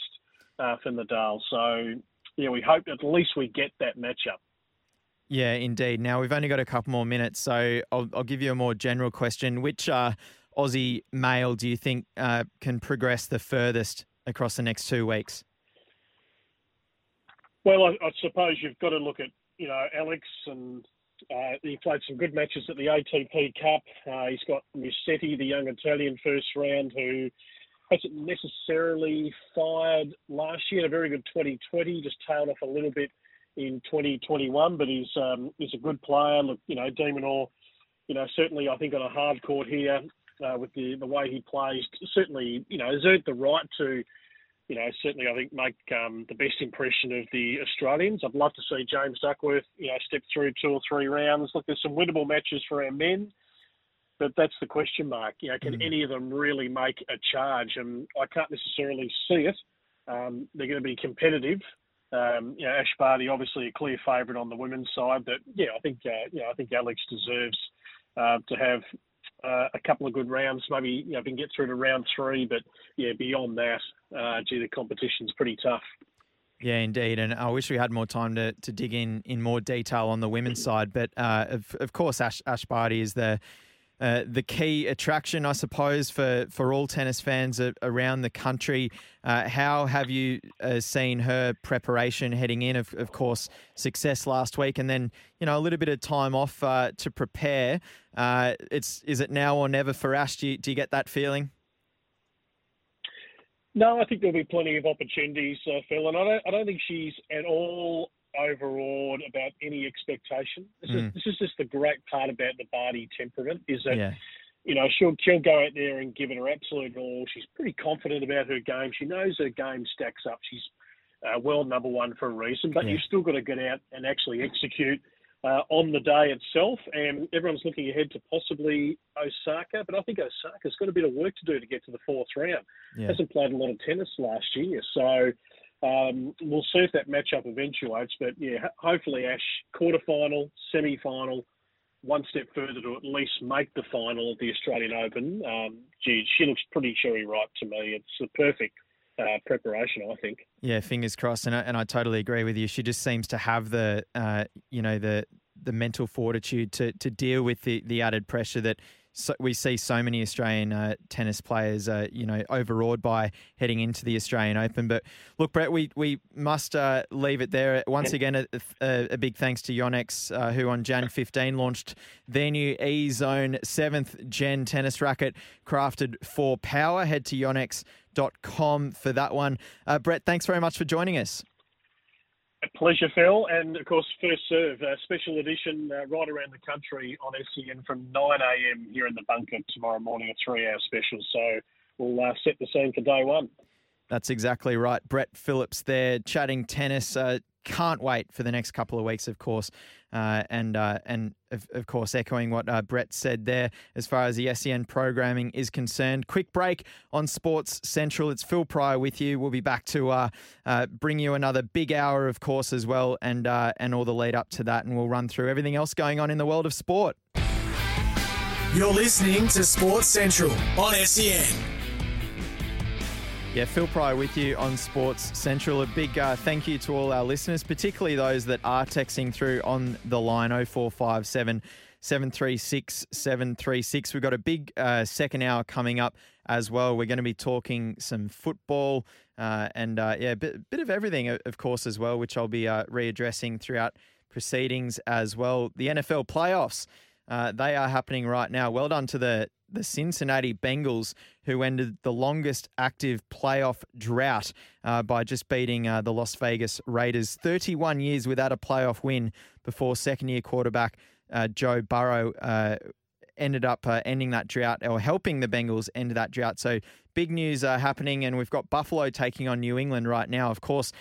uh, Nadal. So, yeah, we hope at least we get that matchup. Yeah, indeed. Now we've only got a couple more minutes, so I'll, I'll give you a more general question. Which uh, Aussie male do you think uh, can progress the furthest across the next two weeks? Well, I, I suppose you've got to look at you know Alex, and uh, he played some good matches at the ATP Cup. Uh, he's got Musetti, the young Italian first round, who hasn't necessarily fired last year. A very good 2020, just tailed off a little bit in 2021, but he's um, he's a good player. Look, you know, de Minaur, you know, certainly I think on a hard court here, uh, with the the way he plays, certainly you know has earned the right to, you know, certainly I think make um, the best impression of the Australians. I'd love to see James Duckworth, you know, step through two or three rounds. Look, there's some winnable matches for our men, but that's the question mark. You know, can mm. any of them really make a charge? And I can't necessarily see it. Um, they're going to be competitive. Um, you know, Ash Barty obviously a clear favourite on the women's side, but yeah, I think uh, yeah, I think Alex deserves uh, to have uh, a couple of good rounds. Maybe you know, if we can get through to round three, but yeah, beyond that, uh, gee, the competition's pretty tough. Yeah, indeed, and I wish we had more time to, to dig in in more detail on the women's side. But uh, of of course, Ash Ash Barty is the uh, the key attraction, I suppose, for, for all tennis fans around the country. Uh, how have you uh, seen her preparation heading in? Of, of course, success last week, and then you know a little bit of time off uh, to prepare. Uh, it's is it now or never for Ash? Do you, do you get that feeling? No, I think there'll be plenty of opportunities, Phil, and I don't, I don't think she's at all overawed about any expectation. This, mm. is, this is just the great part about the Barty temperament is that. Yeah. You know, she'll she'll go out there and give it her absolute all. She's pretty confident about her game. She knows her game stacks up. She's uh, world number one for a reason, but yeah. you've still got to get out and actually execute uh, on the day itself. And everyone's looking ahead to possibly Osaka, but I think Osaka's got a bit of work to do to get to the fourth round. Yeah. Hasn't played a lot of tennis last year, so um, we'll see if that matchup eventuates, but yeah, hopefully Ash quarterfinal, semi-final, one step further to at least make the final of the Australian Open. Um, gee, she looks pretty cherry ripe to me. It's the perfect uh, preparation, I think. Yeah, fingers crossed, and I, and I totally agree with you. She just seems to have the, uh, you know, the the mental fortitude to to deal with the the added pressure that so we see so many Australian uh, tennis players, uh, you know, overawed by heading into the Australian Open. But look, Brett, we we must uh, leave it there. Once again, a, a, a big thanks to Yonex, uh, who on Jan 15 launched their new E Zone seventh gen tennis racket, crafted for power. Head to yonex.com for that one. Uh, Brett, thanks very much for joining us. Pleasure, Phil. And of course, first serve, uh, special edition uh, right around the country on SEN from 9 a.m. here in the bunker tomorrow morning, a three hour special. So we'll uh, set the scene for day one. That's exactly right. Brett Phillips there chatting tennis. Uh, can't wait for the next couple of weeks, of course. Uh, and uh, and of, of, course, echoing what uh, Brett said there as far as the SEN programming is concerned. Quick break on Sports Central. It's Phil Pryor with you. We'll be back to uh, uh, bring you another big hour, of course, as well, and uh, and all the lead up to that, and we'll run through everything else going on in the world of sport. You're listening to Sports Central on SEN. Yeah, Phil Pryor with you on Sports Central. A big uh, thank you to all our listeners, particularly those that are texting through on the line 0457 736 736. We've got a big uh, second hour coming up as well. We're going to be talking some football uh, and, uh, yeah, a bit, bit, of everything, of course, as well, which I'll be uh, readdressing throughout proceedings as well. The NFL playoffs. Uh, they are happening right now. Well done to the the Cincinnati Bengals, who ended the longest active playoff drought uh, by just beating uh, the Las Vegas Raiders. 31 years without a playoff win before second year quarterback uh, Joe Burrow uh, ended up uh, ending that drought or helping the Bengals end that drought. So big news happening, and we've got Buffalo taking on New England right now. Of course,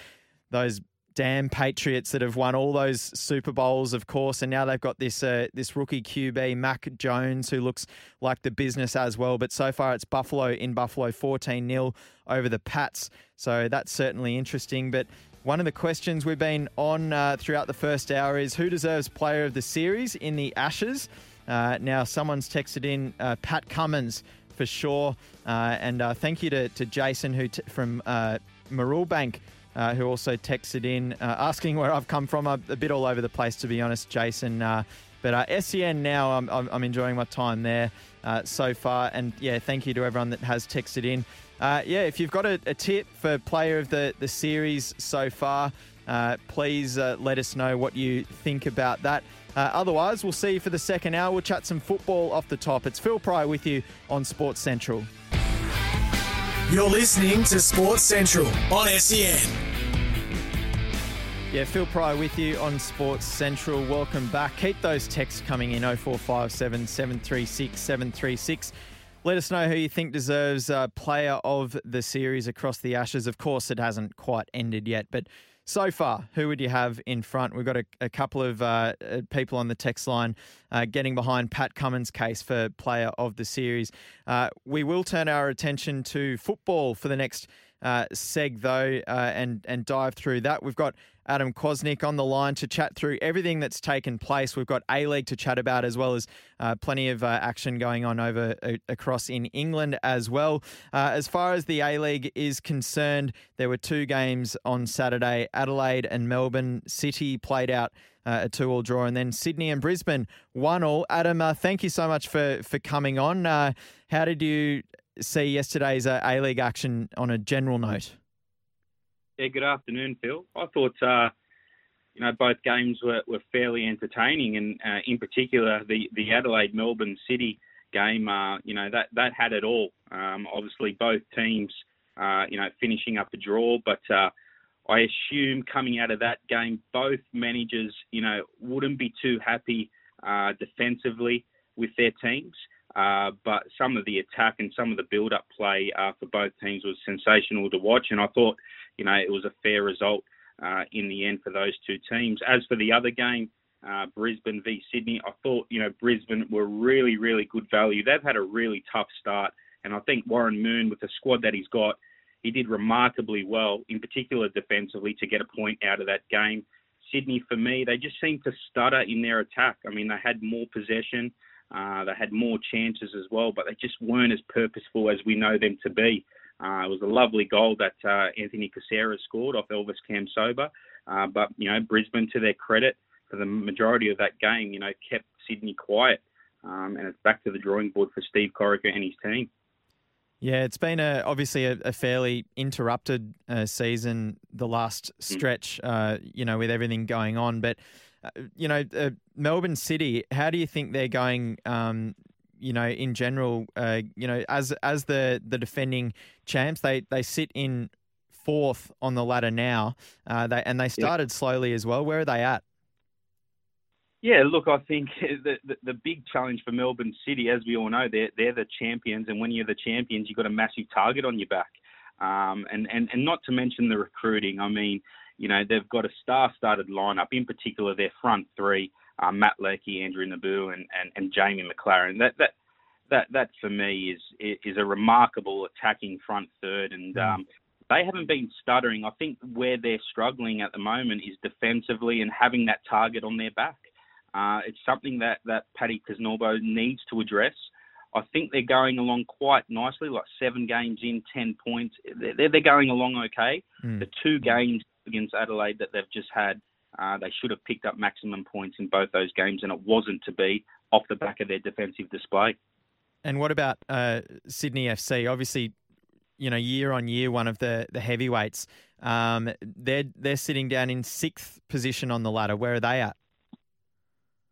those damn Patriots that have won all those Super Bowls, of course, and now they've got this uh, this rookie QB Mac Jones who looks like the business as well. But so far, it's Buffalo in Buffalo, fourteen 0 over the Pats. So that's certainly interesting. But one of the questions we've been on uh, throughout the first hour is who deserves Player of the Series in the Ashes. Uh, now, someone's texted in uh, Pat Cummins for sure, uh, and uh, thank you to, to Jason who t- from uh, Bank uh, who also texted in uh, asking where I've come from. I'm a bit all over the place, to be honest, Jason. Uh, but uh, SEN now, I'm, I'm, enjoying my time there uh, so far. And yeah, thank you to everyone that has texted in. Yeah, if you've got a, a, tip for player of the, the series so far, please let us know what you think about that. otherwise, we'll see you for the second hour. We'll chat some football off the top. It's Phil Pryor with you on Sports Central. You're listening to Sports Central on SEN. Yeah, Phil Pryor with you on Sports Central. Welcome back. Keep those texts coming in 0457 736 736. Let us know who you think deserves uh, player of the series across the Ashes. Of course, it hasn't quite ended yet, but so far, who would you have in front? We've got a, a couple of uh, uh, people on the text line uh, getting behind Pat Cummins' case for player of the series. Uh, we will turn our attention to football for the next uh, seg, though, uh, and, and dive through that. We've got Adam Kwasnik on the line to chat through everything that's taken place. We've got A League to chat about as well as uh, plenty of uh, action going on over uh, across in England as well. Uh, as far as the A League is concerned, there were two games on Saturday. Adelaide and Melbourne City played out. Uh, a two-all draw, and then Sydney and Brisbane one-all. Adam, uh, thank you so much for for coming on. how did you see yesterday's A League action on a general note? Yeah, good afternoon, Phil. I thought, uh, you know, both games were, were fairly entertaining, and uh, in particular, the, the Adelaide Melbourne City game, uh, you know, that, that had it all. Um, obviously, both teams, uh, you know, finishing up a draw, but uh, I assume coming out of that game, both managers, you know, wouldn't be too happy uh, defensively with their teams. Uh, but some of the attack and some of the build-up play uh, for both teams was sensational to watch, and I thought you know, it was a fair result uh, in the end for those two teams. As for the other game, uh, Brisbane v Sydney, I thought, you know, Brisbane were really, really good value. They've had a really tough start, and I think Warren Moon, with the squad that he's got, he did remarkably well, in particular defensively, to get a point out of that game. Sydney, for me, they just seemed to stutter in their attack. I mean, they had more possession, uh, they had more chances as well, but they just weren't as purposeful as we know them to be. Uh, it was a lovely goal that uh, Anthony Caceres scored off Elvis Kamsoba. Uh, but, you know, Brisbane, to their credit, for the majority of that game, you know, kept Sydney quiet. Um, and it's back to the drawing board for Steve Corica and his team. Yeah, it's been a, obviously a, a fairly interrupted uh, season, the last mm. stretch, uh, you know, with everything going on. But, uh, you know, uh, Melbourne City, how do you think they're going um, you know, in general, uh, you know, as as the the defending champs, they they sit in fourth on the ladder now, uh, they, and they started slowly as well. Where are they at? Yeah, look, I think the, the, the big challenge for Melbourne City, as we all know, they're they're the champions, and when you're the champions, you've got a massive target on your back, um, and and and not to mention the recruiting. I mean, you know, they've got a star-studded lineup, in particular their front three, uh, Matt Leckie, Andrew Nabbout, and, and and Jamie Maclaren. That that that that for me is is a remarkable attacking front third, and um, they haven't been stuttering. I think where they're struggling at the moment is defensively and having that target on their back. Uh, it's something that, that Paddy Kisnorbo needs to address. I think they're going along quite nicely, like seven games in, 10 points. They're, they're going along okay. Mm. The two games against Adelaide that they've just had, uh, they should have picked up maximum points in both those games, and it wasn't to be off the back of their defensive display. And what about uh, Sydney FC? Obviously, you know, year on year, one of the the heavyweights. Um, they're they're sitting down in sixth position on the ladder. Where are they at?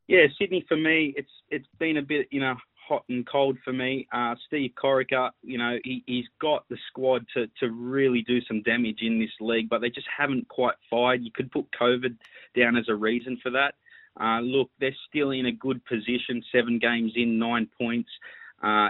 Yeah, Sydney for me, it's it's been a bit you know hot and cold for me. Uh, Steve Corica, you know, he, he's got the squad to to really do some damage in this league, but they just haven't quite fired. You could put COVID down as a reason for that. Uh, look, they're still in a good position, seven games in, nine points. Uh,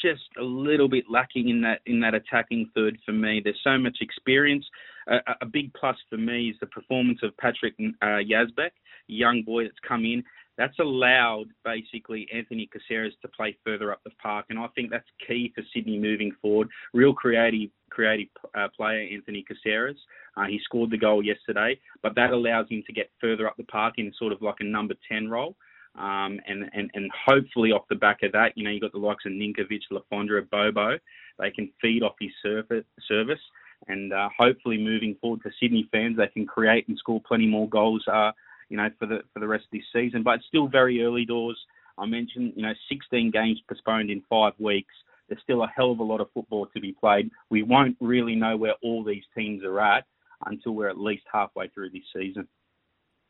just a little bit lacking in that in that attacking third for me. There's so much experience. Uh, a big plus for me is the performance of Patrick uh, Yazbek, young boy that's come in that's allowed basically Anthony Caceres to play further up the park, and I think that's key for Sydney moving forward. Real creative, creative uh, player Anthony Caceres. Uh, he scored the goal yesterday, but that allows him to get further up the park in sort of like a number ten role. Um, and, and, and hopefully off the back of that, you know, you've got the likes of Ninkovic, Le Fondre, Bobo. They can feed off his surface, service. And uh, hopefully moving forward for Sydney fans, they can create and score plenty more goals uh, you know, for the for the rest of this season. But it's still very early doors. I mentioned, you know, 16 games postponed in five weeks. There's still a hell of a lot of football to be played. We won't really know where all these teams are at until we're at least halfway through this season.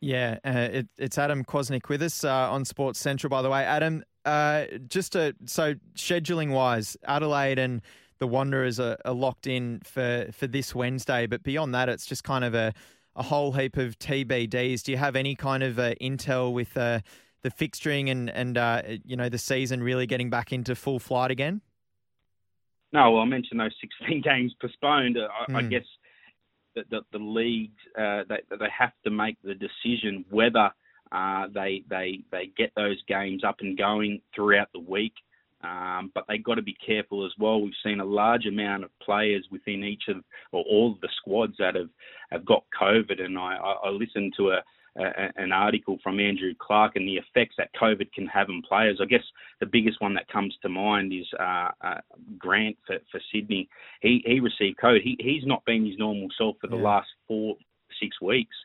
Yeah, uh, it, it's Adam Kwasnik with us uh, on Sports Central, by the way. Adam, uh, just to, so scheduling wise, Adelaide and the Wanderers are, are locked in for, for this Wednesday, but beyond that, it's just kind of a a whole heap of TBDs. Do you have any kind of uh, intel with uh, the fixturing and and uh, you know the season really getting back into full flight again? No, well, I mentioned those 16 games postponed. I, mm. I hmm. guess that the, the leagues uh, they, they have to make the decision whether uh, they they they get those games up and going throughout the week. Um, but they've got to be careful as well. We've seen a large amount of players within each of or all of the squads that have, have got COVID, and I, I listened to a, a, an article from Andrew Clark and the effects that COVID can have on players. I guess the biggest one that comes to mind is uh, uh, Grant for, for Sydney. He he received COVID. He he's not been his normal self for the yeah. last four six weeks.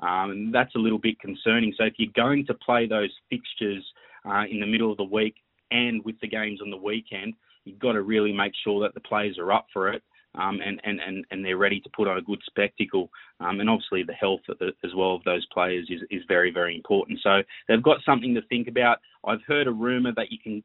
Um, and that's a little bit concerning. So if you're going to play those fixtures uh, in the middle of the week, and with the games on the weekend, you've got to really make sure that the players are up for it. Um, and, and, and, and they're ready to put on a good spectacle. Um, and obviously, the health as well of those players is, is very, very important. So they've got something to think about. I've heard a rumour that you can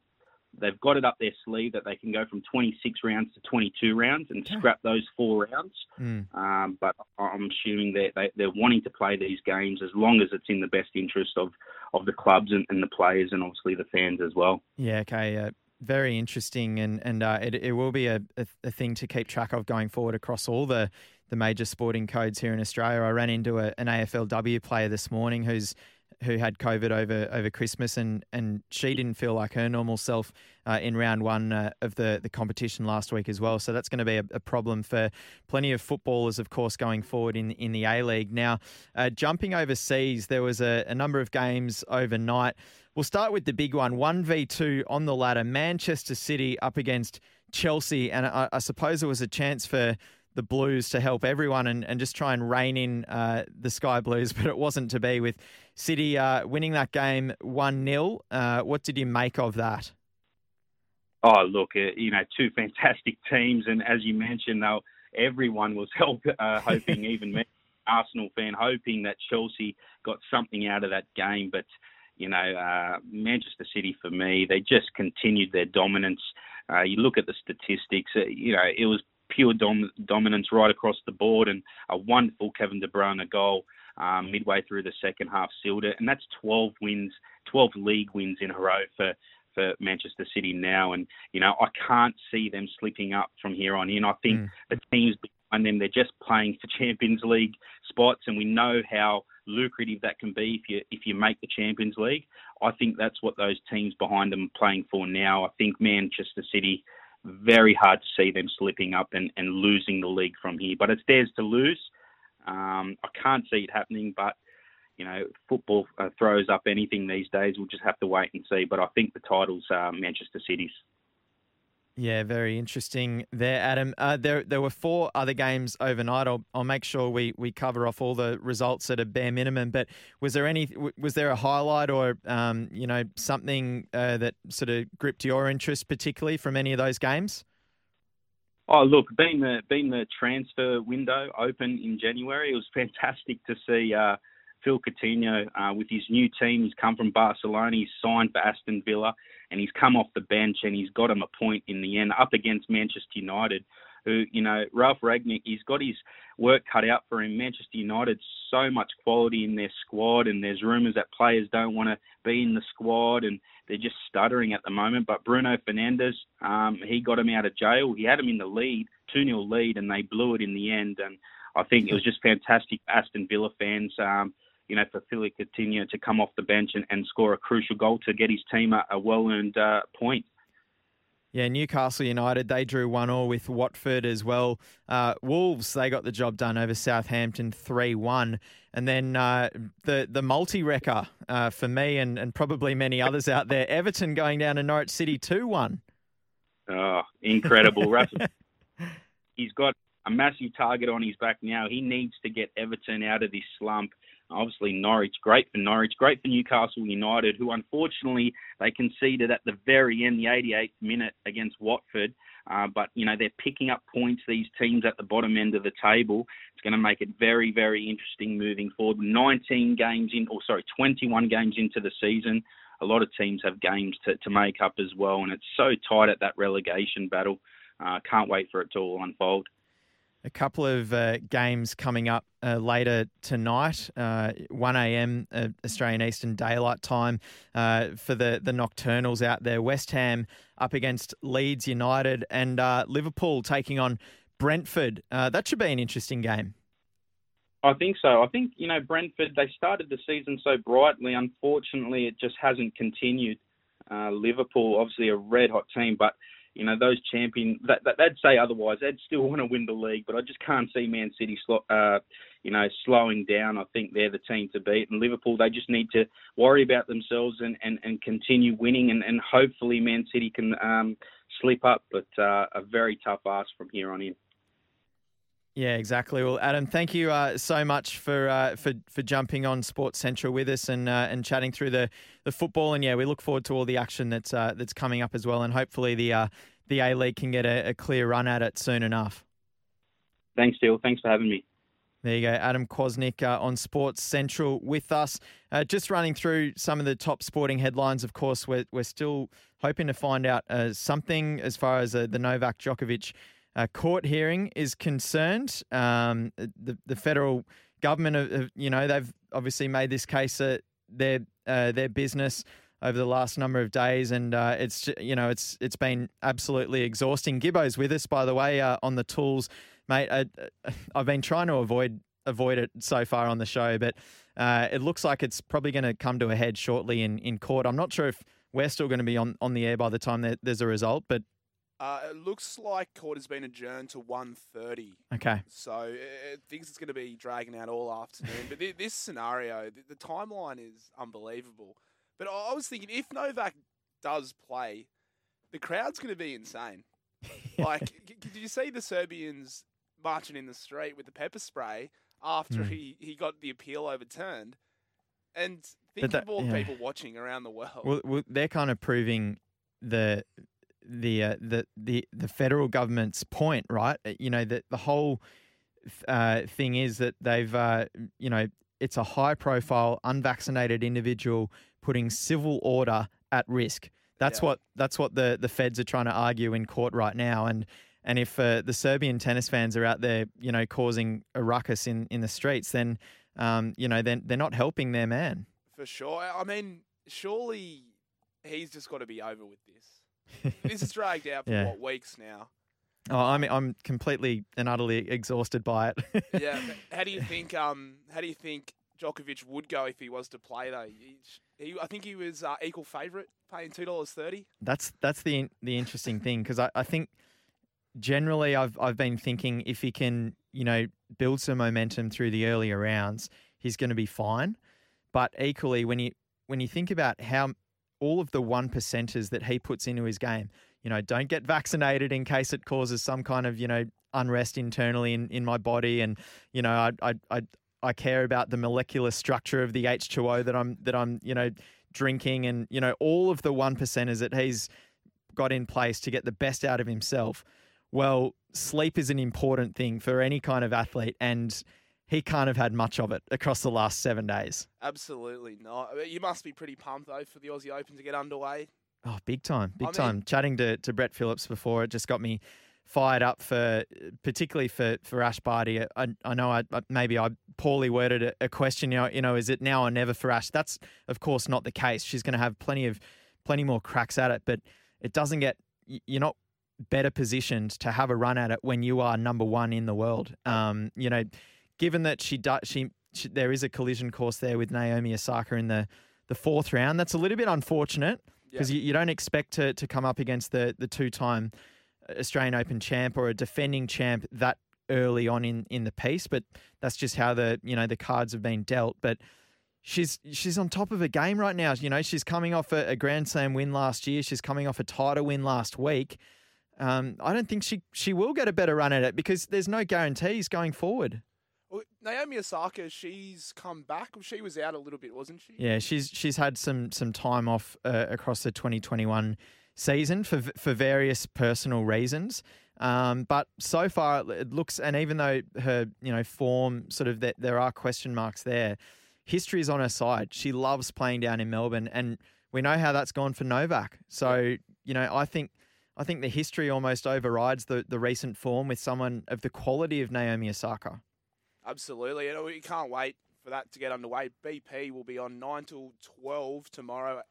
they've got it up their sleeve that they can go from 26 rounds to 22 rounds and scrap those four rounds. Mm. Um, but I'm assuming that they, they're wanting to play these games as long as it's in the best interest of, of the clubs and, and the players and obviously the fans as well. Yeah, okay. Uh, very interesting, and and uh, it, it will be a, a, a, thing to keep track of going forward across all the, the major sporting codes here in Australia. I ran into a, an AFLW player this morning who's who had COVID over over Christmas, and and she didn't feel like her normal self uh, in round one uh, of the the competition last week as well. So that's going to be a, a, problem for plenty of footballers, of course, going forward in in the A League. Now, uh, jumping overseas, there was a, a number of games overnight. We'll start with the big one, one v two on the ladder. Manchester City up against Chelsea, and I, I suppose it was a chance for the Blues to help everyone and, and just try and rein in uh, the Sky Blues, but it wasn't to be with City uh, winning that game 1 0. Uh, what did you make of that? Oh, look, uh, you know, two fantastic teams. And as you mentioned, though, everyone was help, uh, hoping, even me, Arsenal fan, hoping that Chelsea got something out of that game. But, you know, uh, Manchester City, for me, they just continued their dominance. you look at the statistics, you know, it was pure dom- dominance right across the board, and a wonderful Kevin De Bruyne goal um, midway through the second half sealed it, and that's 12 wins, 12 league wins in a row for for Manchester City now, and you know I can't see them slipping up from here on in. I think Mm. the teams behind them they're just playing for Champions League spots, and we know how lucrative that can be if you if you make the Champions League. I think that's what those teams behind them are playing for now. I think Manchester City very hard to see them slipping up and, and losing the league from here, but it's theirs to lose. Um, I can't see it happening, but you know, football uh, throws up anything these days. We'll just have to wait and see. But I think the title's uh, Manchester City's. Yeah, very interesting there, Adam. Uh, there, there were four other games overnight. I'll, I'll make sure we, we cover off all the results at a bare minimum. But was there any? Was there a highlight or um, you know something uh, that sort of gripped your interest particularly from any of those games? Oh, look, being the being the transfer window open in January, it was fantastic to see uh, Phil Coutinho uh, with his new team. He's come from Barcelona. He's signed for Aston Villa, and he's come off the bench and he's got him a point in the end up against Manchester United. Who, you know, Ralf Rangnick, he's got his work cut out for him. Manchester United, so much quality in their squad, and there's rumours that players don't want to be in the squad, and they're just stuttering at the moment. But Bruno Fernandes, um, he got him out of jail. He had him in the lead, 2 0 lead, and they blew it in the end. And I think it was just fantastic Aston Villa fans, um, you know, for Philip Coutinho to come off the bench and, and score a crucial goal to get his team a, a well earned uh, point. Yeah, Newcastle United, they drew 1 all with Watford as well. Uh, Wolves, they got the job done over Southampton 3 1. And then uh, the, the multi wrecker uh, for me and, and probably many others out there Everton going down to Norwich City 2 1. Oh, incredible. Rafa, he's got a massive target on his back now. He needs to get Everton out of this slump. Obviously, Norwich, great for Norwich, great for Newcastle United, who unfortunately they conceded at the very end, the 88th minute against Watford. Uh, but you know they're picking up points. These teams at the bottom end of the table. It's going to make it very, very interesting moving forward. 19 games in, or sorry, 21 games into the season. A lot of teams have games to, to make up as well, and it's so tight at that relegation battle. Uh, can't wait for it to all unfold. A couple of uh, games coming up uh, later tonight, uh, 1 a.m. Uh, Australian Eastern Daylight Time uh, for the, the Nocturnals out there. West Ham up against Leeds United and uh, Liverpool taking on Brentford. that should be an interesting game. I think so. I think, you know, Brentford, they started the season so brightly. Unfortunately, it just hasn't continued. Liverpool, obviously a red hot team, but you know, those champion, that, that, they'd say otherwise. They'd still want to win the league, but I just can't see Man City, uh, you know, slowing down. I think they're the team to beat. And Liverpool, they just need to worry about themselves and, and, and continue winning. And, and hopefully Man City can um, slip up, but uh, a very tough ask from here on in. Yeah, exactly. Well, Adam, thank you uh, so much for uh, for for jumping on Sports Central with us and uh, and chatting through the, the football. And yeah, we look forward to all the action that's uh, that's coming up as well. And hopefully the uh, the A League can get a, a, clear run at it soon enough. Thanks, Steele. Thanks for having me. There you go, Adam Kwasnik uh, on Sports Central with us. just running through some of the top sporting headlines. Of course, we're we're still hoping to find out something as far as the Novak Djokovic uh, court hearing is concerned. Um, the the federal government, you know, they've obviously made this case uh, their uh, their business over the last number of days, and uh, it's you know it's it's been absolutely exhausting. Gibbo's with us, by the way, uh, on the tools, mate. I, have been trying to avoid avoid it so far on the show, but uh, it looks like it's probably going to come to a head shortly in, in court. I'm not sure if we're still going to be on, on the air by the time there, there's a result, but uh, it looks like court has been adjourned to 1.30. Okay. So it thinks it's going to be dragging out all afternoon. but th- this scenario, the, the timeline is unbelievable. But I was thinking, if Novak does play, the crowd's going to be insane. like, did you see the Serbians marching in the street with the pepper spray after mm. he, he got the appeal overturned? And think that, of all the yeah. people watching around the world. Well, well, they're kind of proving the the uh, the the the federal government's point, right? Uh, you know that the whole uh, thing is that they've uh, you know it's a high profile unvaccinated individual putting civil order at risk. That's yeah. what that's what the the feds are trying to argue in court right now, and And if uh, the Serbian tennis fans are out there, you know, causing a ruckus in, in the streets, then, um, you know, then they're not helping their man. For sure. I mean, surely he's just got to be over with this. This is dragged out for Yeah. what weeks now. Oh, I'm I'm completely and utterly exhausted by it. Yeah. how do you think? Um, how do you think Djokovic would go if he was to play though? He, he I think he was uh, equal favourite, paying two dollars thirty. That's that's the the interesting thing because I, I think generally I've I've been thinking if he can you know build some momentum through the earlier rounds, he's going to be fine. But equally, when you when you think about how all of the one percenters that he puts into his game, you know, don't get vaccinated in case it causes some kind of you know unrest internally in, in my body, and you know I I I, I care about the molecular structure of the H2O that I'm that I'm you know drinking, and you know all of the one percenters that he's got in place to get the best out of himself. Well, sleep is an important thing for any kind of athlete, and he can't have had much of it across the last seven days. Absolutely not. You must be pretty pumped though for the Aussie Open to get underway. Oh, big time, big I mean- time. Chatting to, to Brett Phillips before, it just got me fired up for, particularly for, for Ash Barty. I, I know I I- maybe I poorly worded a, a question. You know, you know, is it now or never for Ash? That's of course not the case. She's going to have plenty of plenty more cracks at it, but it doesn't get. You're not better positioned to have a run at it when you are number one in the world. Um, you know, given that she does, she, she there is a collision course there with Naomi Osaka in the the fourth round. That's a little bit unfortunate because you, you don't expect to to come up against the the two time Australian Open champ or a defending champ that early on in in the piece. But that's just how the you know the cards have been dealt. But she's she's on top of her game right now. You know, she's coming off a, a Grand Slam win last year. She's coming off a title win last week. Um, I don't think she she will get a better run at it because there's no guarantees going forward. Naomi Osaka, she's come back. She was out a little bit, wasn't she? Yeah, she's she's had some some time off uh, across the 2021 season for for various personal reasons. Um, but so far it- it looks, and even though her you know form sort of that there are question marks there, history is on her side. She loves playing down in Melbourne, and we know how that's gone for Novak. So you know, I think. I think the history almost overrides the, the recent form with someone of the quality of Naomi Osaka. Absolutely. And we can't wait for that to get underway. BP will be on 9 till 12 tomorrow,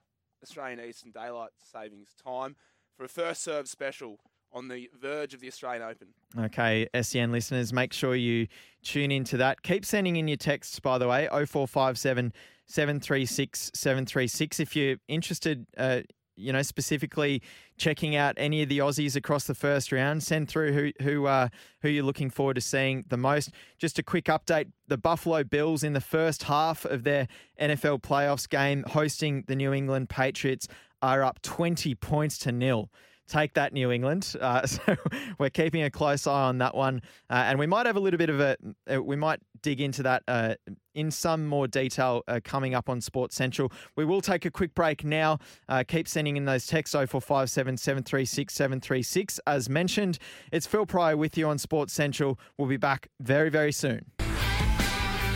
Australian Eastern Daylight Savings Time, for a first serve special on the verge of the Australian Open. Okay, SEN listeners, make sure you tune into that. Keep sending in your texts, by the way, 0457 736 736. If you're interested, uh, you know, specifically checking out any of the Aussies across the first round, send through who who uh, who you're looking forward to seeing the most. Just a quick update: the Buffalo Bills in the first half of their NFL playoffs game, hosting the New England Patriots, are up 20 points to nil. Take that, New England. Uh, so we're keeping a close eye on that one, uh, and we might have a little bit of a. Uh, we might dig into that uh, in some more detail uh, coming up on Sports Central. We will take a quick break now. Uh, keep sending in those texts 0457 736 736. As mentioned, it's Phil Pryor with you on Sports Central. We'll be back very, very soon.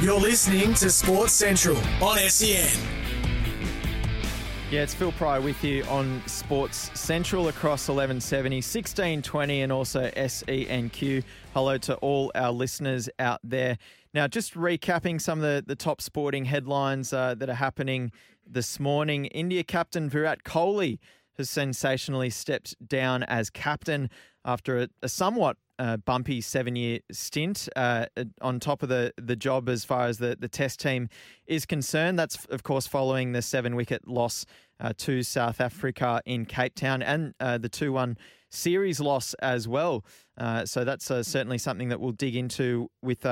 You're listening to Sports Central on SEN. Yeah, it's Phil Pryor with you on Sports Central across 1170, 1620, and also SENQ. Hello to all our listeners out there. Now, just recapping some of the, the top sporting headlines uh, that are happening this morning. India captain Virat Kohli has sensationally stepped down as captain after a, a somewhat uh, bumpy seven year stint uh, on top of the, the job as far as the, the test team is concerned. That's, of course, following the seven wicket loss uh, to South Africa in Cape Town and uh, the 2 1 series loss as well. Uh, so that's uh, certainly something that we'll dig into with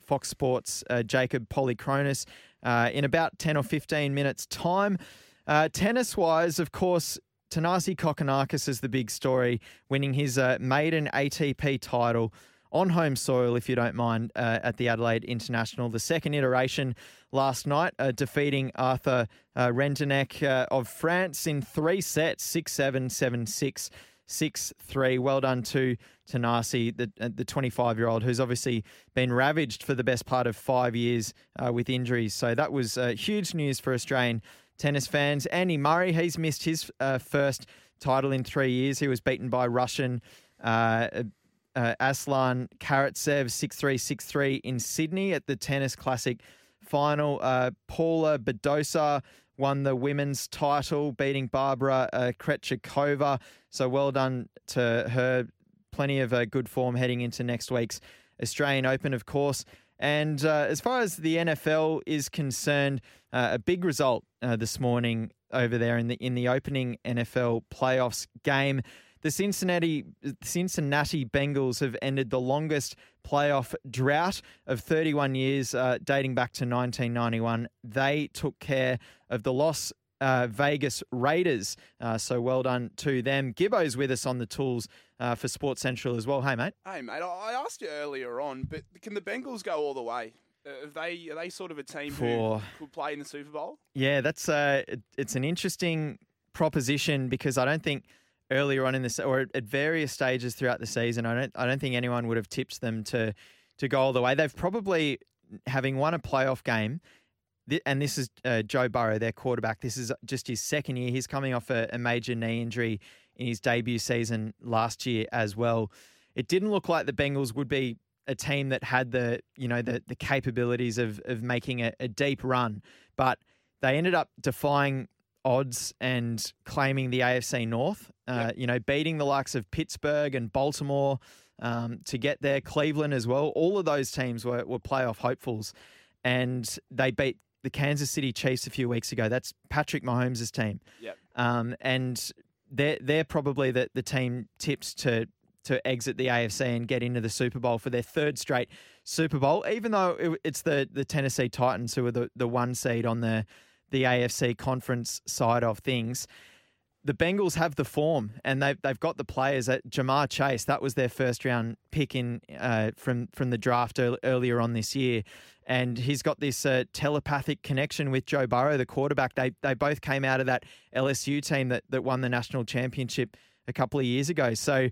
Fox Sports' Jacob Polychronis in about 10 or 15 minutes' time. Tennis wise, of course, Thanasi Kokkinakis is the big story, winning his uh, maiden ATP title on home soil, if you don't mind, uh, at the Adelaide International. The second iteration last night, uh, defeating Arthur uh, Rinderknech uh, of France in three sets 6 7, 7 6. 6 3. Well done to Thanasi, the uh, the 25 year old, who's obviously been ravaged for the best part of five years uh, with injuries. So that was huge news for Australian tennis fans. Andy Murray, he's missed his uh, first title in three years. He was beaten by Russian uh, uh, Aslan Karatsev 6 3 6 3 in Sydney at the Tennis Classic final. Uh, Paula Badosa won the women's title, beating Barbora uh, Krejcikova. So well done to her. Plenty of uh, good form heading into next week's Australian Open, of course. And uh, as far as the NFL is concerned, uh, a big result uh, this morning over there in the in the opening NFL playoffs game. The Cincinnati Cincinnati Bengals have ended the longest playoff drought of 31 years, uh, dating back to 1991. They took care of the Las uh, Vegas Raiders. Uh, so well done to them. Gibbo's with us on the tools uh, for Sports Central as well. Hey, mate. Hey, mate. I asked you earlier on, but can the Bengals go all the way? Uh, Are they are they sort of a team For- who could play in the Super Bowl? Yeah, that's uh, it- it's an interesting proposition because I don't think earlier on in this or at various stages throughout the season, I don't I don't think anyone would have tipped them to to go all the way. They've probably having won a playoff game. And this is uh, Joe Burrow, their quarterback. This is just his second year. He's coming off a, a major knee injury in his debut season last year as well. It didn't look like the Bengals would be a team that had the you know the the capabilities of of making a, a deep run, but they ended up defying odds and claiming the AFC North. Uh, You know, beating the likes of Pittsburgh and Baltimore um, to get there, Cleveland as well. All of those teams were were playoff hopefuls, and they beat the Kansas City Chiefs a few weeks ago. That's Patrick Mahomes' team. Yep. Um, and they're they're probably the, the team tipped to to exit the AFC and get into the Super Bowl for their third straight Super Bowl. Even though it, it's the the Tennessee Titans who are the, the one seed on the the AFC conference side of things. The Bengals have the form and they've they've got the players. At Ja'Marr Chase, that was their first round pick in uh, from from the draft ear- earlier on this year, and he's got this uh, telepathic connection with Joe Burrow, the quarterback. They they both came out of that LSU team that that won the national championship a couple of years ago. So,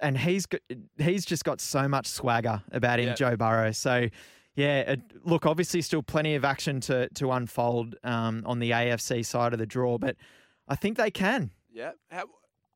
and he's got, he's just got so much swagger about him, Yeah. Joe Burrow. So. Yeah, look, obviously, still plenty of action to to unfold um, on the AFC side of the draw, but I think they can. Yeah. How,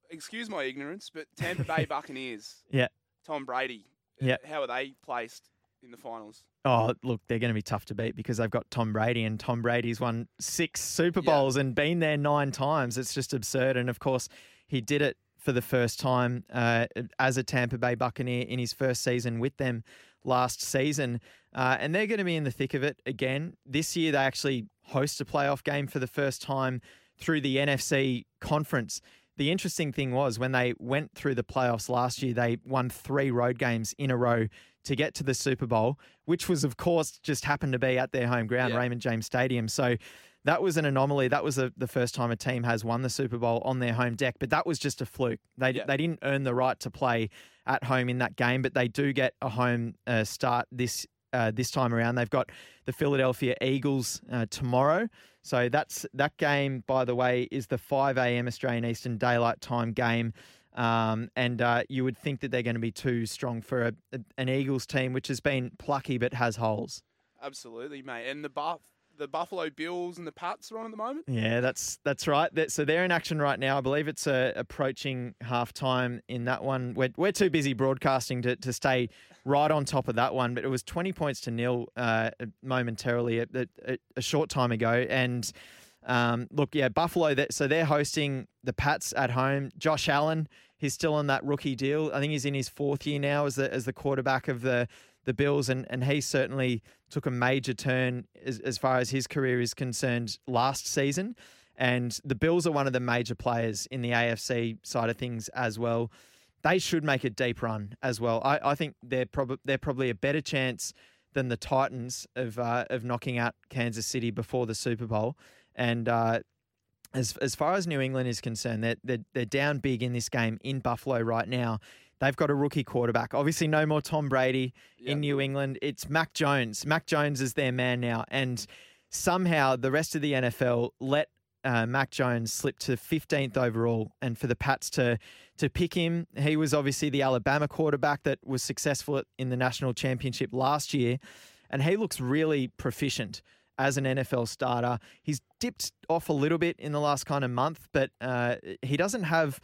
excuse my ignorance, but Tampa Bay Buccaneers, Yeah. Tom Brady. Yeah. How are they placed in the finals? Oh, look, they're going to be tough to beat because they've got Tom Brady, and Tom Brady's won six Super Bowls and been there nine times. It's just absurd. And of course, he did it for the first time uh, as a Tampa Bay Buccaneer in his first season with them last season. Uh, and they're going to be in the thick of it again. This year, they actually host a playoff game for the first time through the NFC conference. The interesting thing was when they went through the playoffs last year, they won three road games in a row to get to the Super Bowl, which was, of course, just happened to be at their home ground, Yeah. Raymond James Stadium. So that was an anomaly. That was a, the first time a team has won the Super Bowl on their home deck, but that was just a fluke. They, Yeah. they didn't earn the right to play at home in that game, but they do get a home uh, start this uh, this time around. They've got the Philadelphia Eagles uh, tomorrow. So that's that game, by the way, is the 5 a.m. Australian Eastern Daylight Time game. Um, and uh, you would think that they're going to be too strong for a, a- an Eagles team, which has been plucky but has holes. Absolutely, mate. And the Buff, the Buffalo Bills and the Pats are on at the moment. Yeah, that's that's right. That, so they're in action right now. I believe it's uh, approaching half time in that one. We're, we're too busy broadcasting to, to stay right on top of that one, but it was 20 points to nil uh, momentarily a, a, a short time ago. And um, look, yeah, Buffalo, that, so they're hosting the Pats at home. Josh Allen, he's still on that rookie deal. I think he's in his fourth year now as the, as the quarterback of the, the Bills, and, and he certainly took a major turn as, as far as his career is concerned last season. And the Bills are one of the major players in the AFC side of things as well. They should make a deep run as well. I, I think they're probably they're probably a better chance than the Titans of uh, of knocking out Kansas City before the Super Bowl. And uh, as as far as New England is concerned, they're, they're they're down big in this game in Buffalo right now. They've got a rookie quarterback. Obviously, no more Tom Brady in New England. It's Mac Jones. Mac Jones is their man now, and somehow the rest of the NFL let uh, Mac Jones slip to 15th overall, and for the Pats to to pick him, he was obviously the Alabama quarterback that was successful in the national championship last year, and he looks really proficient as an NFL starter. He's dipped off a little bit in the last kind of month, but uh, he doesn't have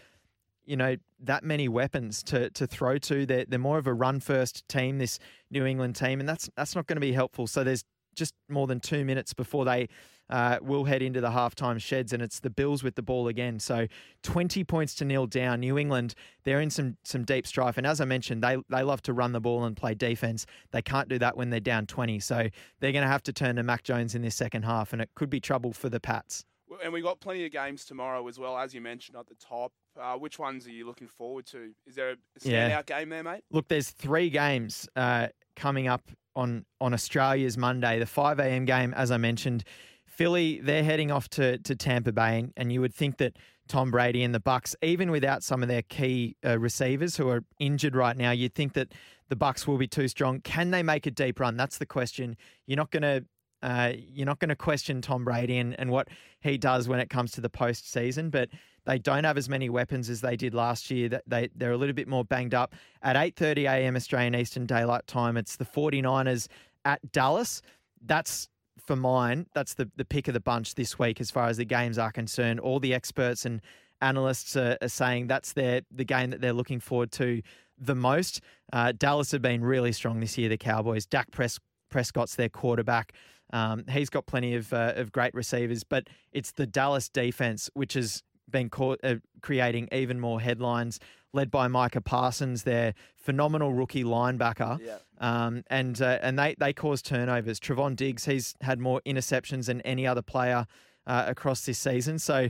you know, that many weapons to to throw to. They're they're more of a run first team, this New England team, and that's that's not going to be helpful. So there's just more than two minutes before they uh, will head into the halftime sheds, and it's the Bills with the ball again. So 20 points to nil down. New England, they're in some some deep strife, and as I mentioned, they they love to run the ball and play defense. They can't do that when they're down 20, so they're going to have to turn to Mac Jones in this second half, and it could be trouble for the Pats. And we got plenty of games tomorrow as well, as you mentioned at the top. Uh, which ones are you looking forward to? Is there a standout Yeah. game there, mate? Look, there's three games uh, coming up on on Australia's Monday. The 5 a.m. game, as I mentioned, Philly they're heading off to to Tampa Bay, and, and you would think that Tom Brady and the Bucs, even without some of their key uh, receivers who are injured right now, you'd think that the Bucs will be too strong. Can they make a deep run? That's the question. You're not going to. Uh, you're not going to question Tom Brady and, and what he does when it comes to the postseason, but they don't have as many weapons as they did last year. They they're a little bit more banged up. At 8:30 a.m. Australian Eastern Daylight Time, it's the 49ers at Dallas. That's for mine. That's the the pick of the bunch this week as far as the games are concerned. All the experts and analysts are, are saying that's their the game that they're looking forward to the most. Uh, Dallas have been really strong this year. The Cowboys. Dak Pres- Prescott's their quarterback. Um, he's got plenty of uh, of great receivers, but it's the Dallas defense which has been caught, uh, creating even more headlines. Led by Micah Parsons, their phenomenal rookie linebacker, um, and uh, and they they cause turnovers. Trevon Diggs, he's had more interceptions than any other player uh, across this season. So.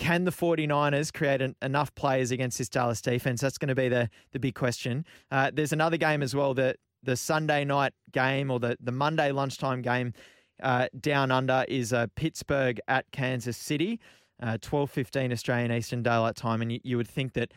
Can the 49ers create an, enough players against this Dallas defense? That's going to be the, the big question. Uh, there's another game as well, the, the Sunday night game or the, the Monday lunchtime game uh, down under is uh, Pittsburgh at Kansas City, uh, 12.15 Australian Eastern Daylight Time. And you, you would think that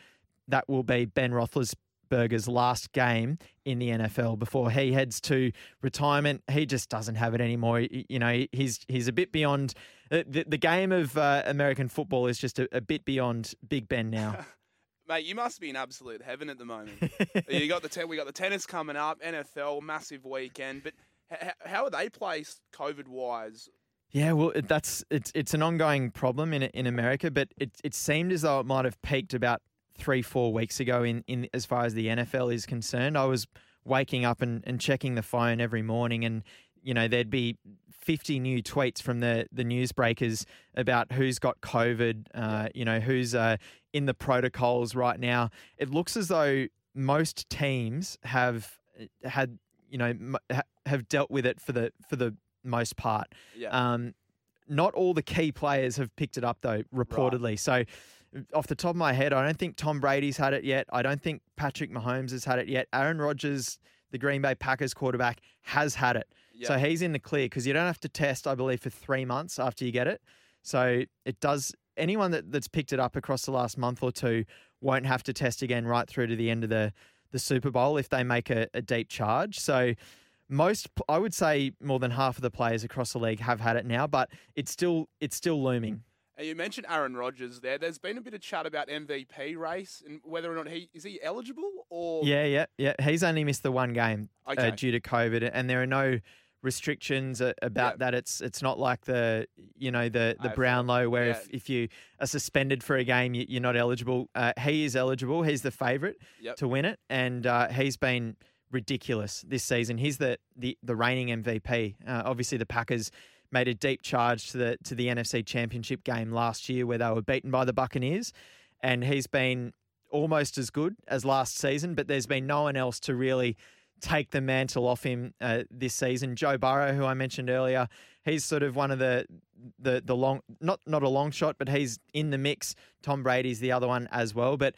that will be Ben Roethlisberger's last game in the NFL before he heads to retirement. He just doesn't have it anymore. You know, he's he's a bit beyond uh, the, the game of uh, American football is just a, a bit beyond Big Ben now. Mate, you must be in absolute heaven at the moment. you got the ten, we got the tennis coming up, NFL massive weekend. But h- how are they placed COVID wise? Yeah, well, it- that's it's it's an ongoing problem in in America, but it it seemed as though it might have peaked about three four weeks ago in in as far as the NFL is concerned. I was waking up and, and checking the phone every morning, and you know there'd be fifty new tweets from the the newsbreakers about who's got COVID, uh, you know who's uh, in the protocols right now. It looks as though most teams have uh, had you know have dealt with it for the for the most part. Yeah. Um, not all the key players have picked it up though, reportedly. So, off the top of my head, I don't think Tom Brady's had it yet. I don't think Patrick Mahomes has had it yet. Aaron Rodgers, the Green Bay Packers quarterback, has had it. So he's in the clear because you don't have to test, I believe, for three months after you get it. So it does. Anyone that, that's picked it up across the last month or two won't have to test again right through to the end of the the Super Bowl if they make a, a deep charge. So most I would say more than half of the players across the league have had it now, but it's still it's still looming. And you mentioned Aaron Rodgers there. There's been a bit of chat about MVP race and whether or not he is he eligible or Yeah, yeah, yeah. He's only missed the one game Okay. uh, due to COVID, and there are no restrictions uh, about that. It's it's not like the you know the the. Brownlow where Yeah. if, if you are suspended for a game, you, you're not eligible. Uh, he is eligible. He's the favourite Yep. to win it, and uh, he's been ridiculous this season. He's the the, the reigning MVP. Uh, obviously, the Packers made a deep charge to the to the NFC Championship game last year where they were beaten by the Buccaneers, and he's been almost as good as last season. But there's been no one else to really take the mantle off him uh, this season. Joe Burrow, who I mentioned earlier, he's sort of one of the the the long not not a long shot, but he's in the mix. Tom Brady's the other one as well, but.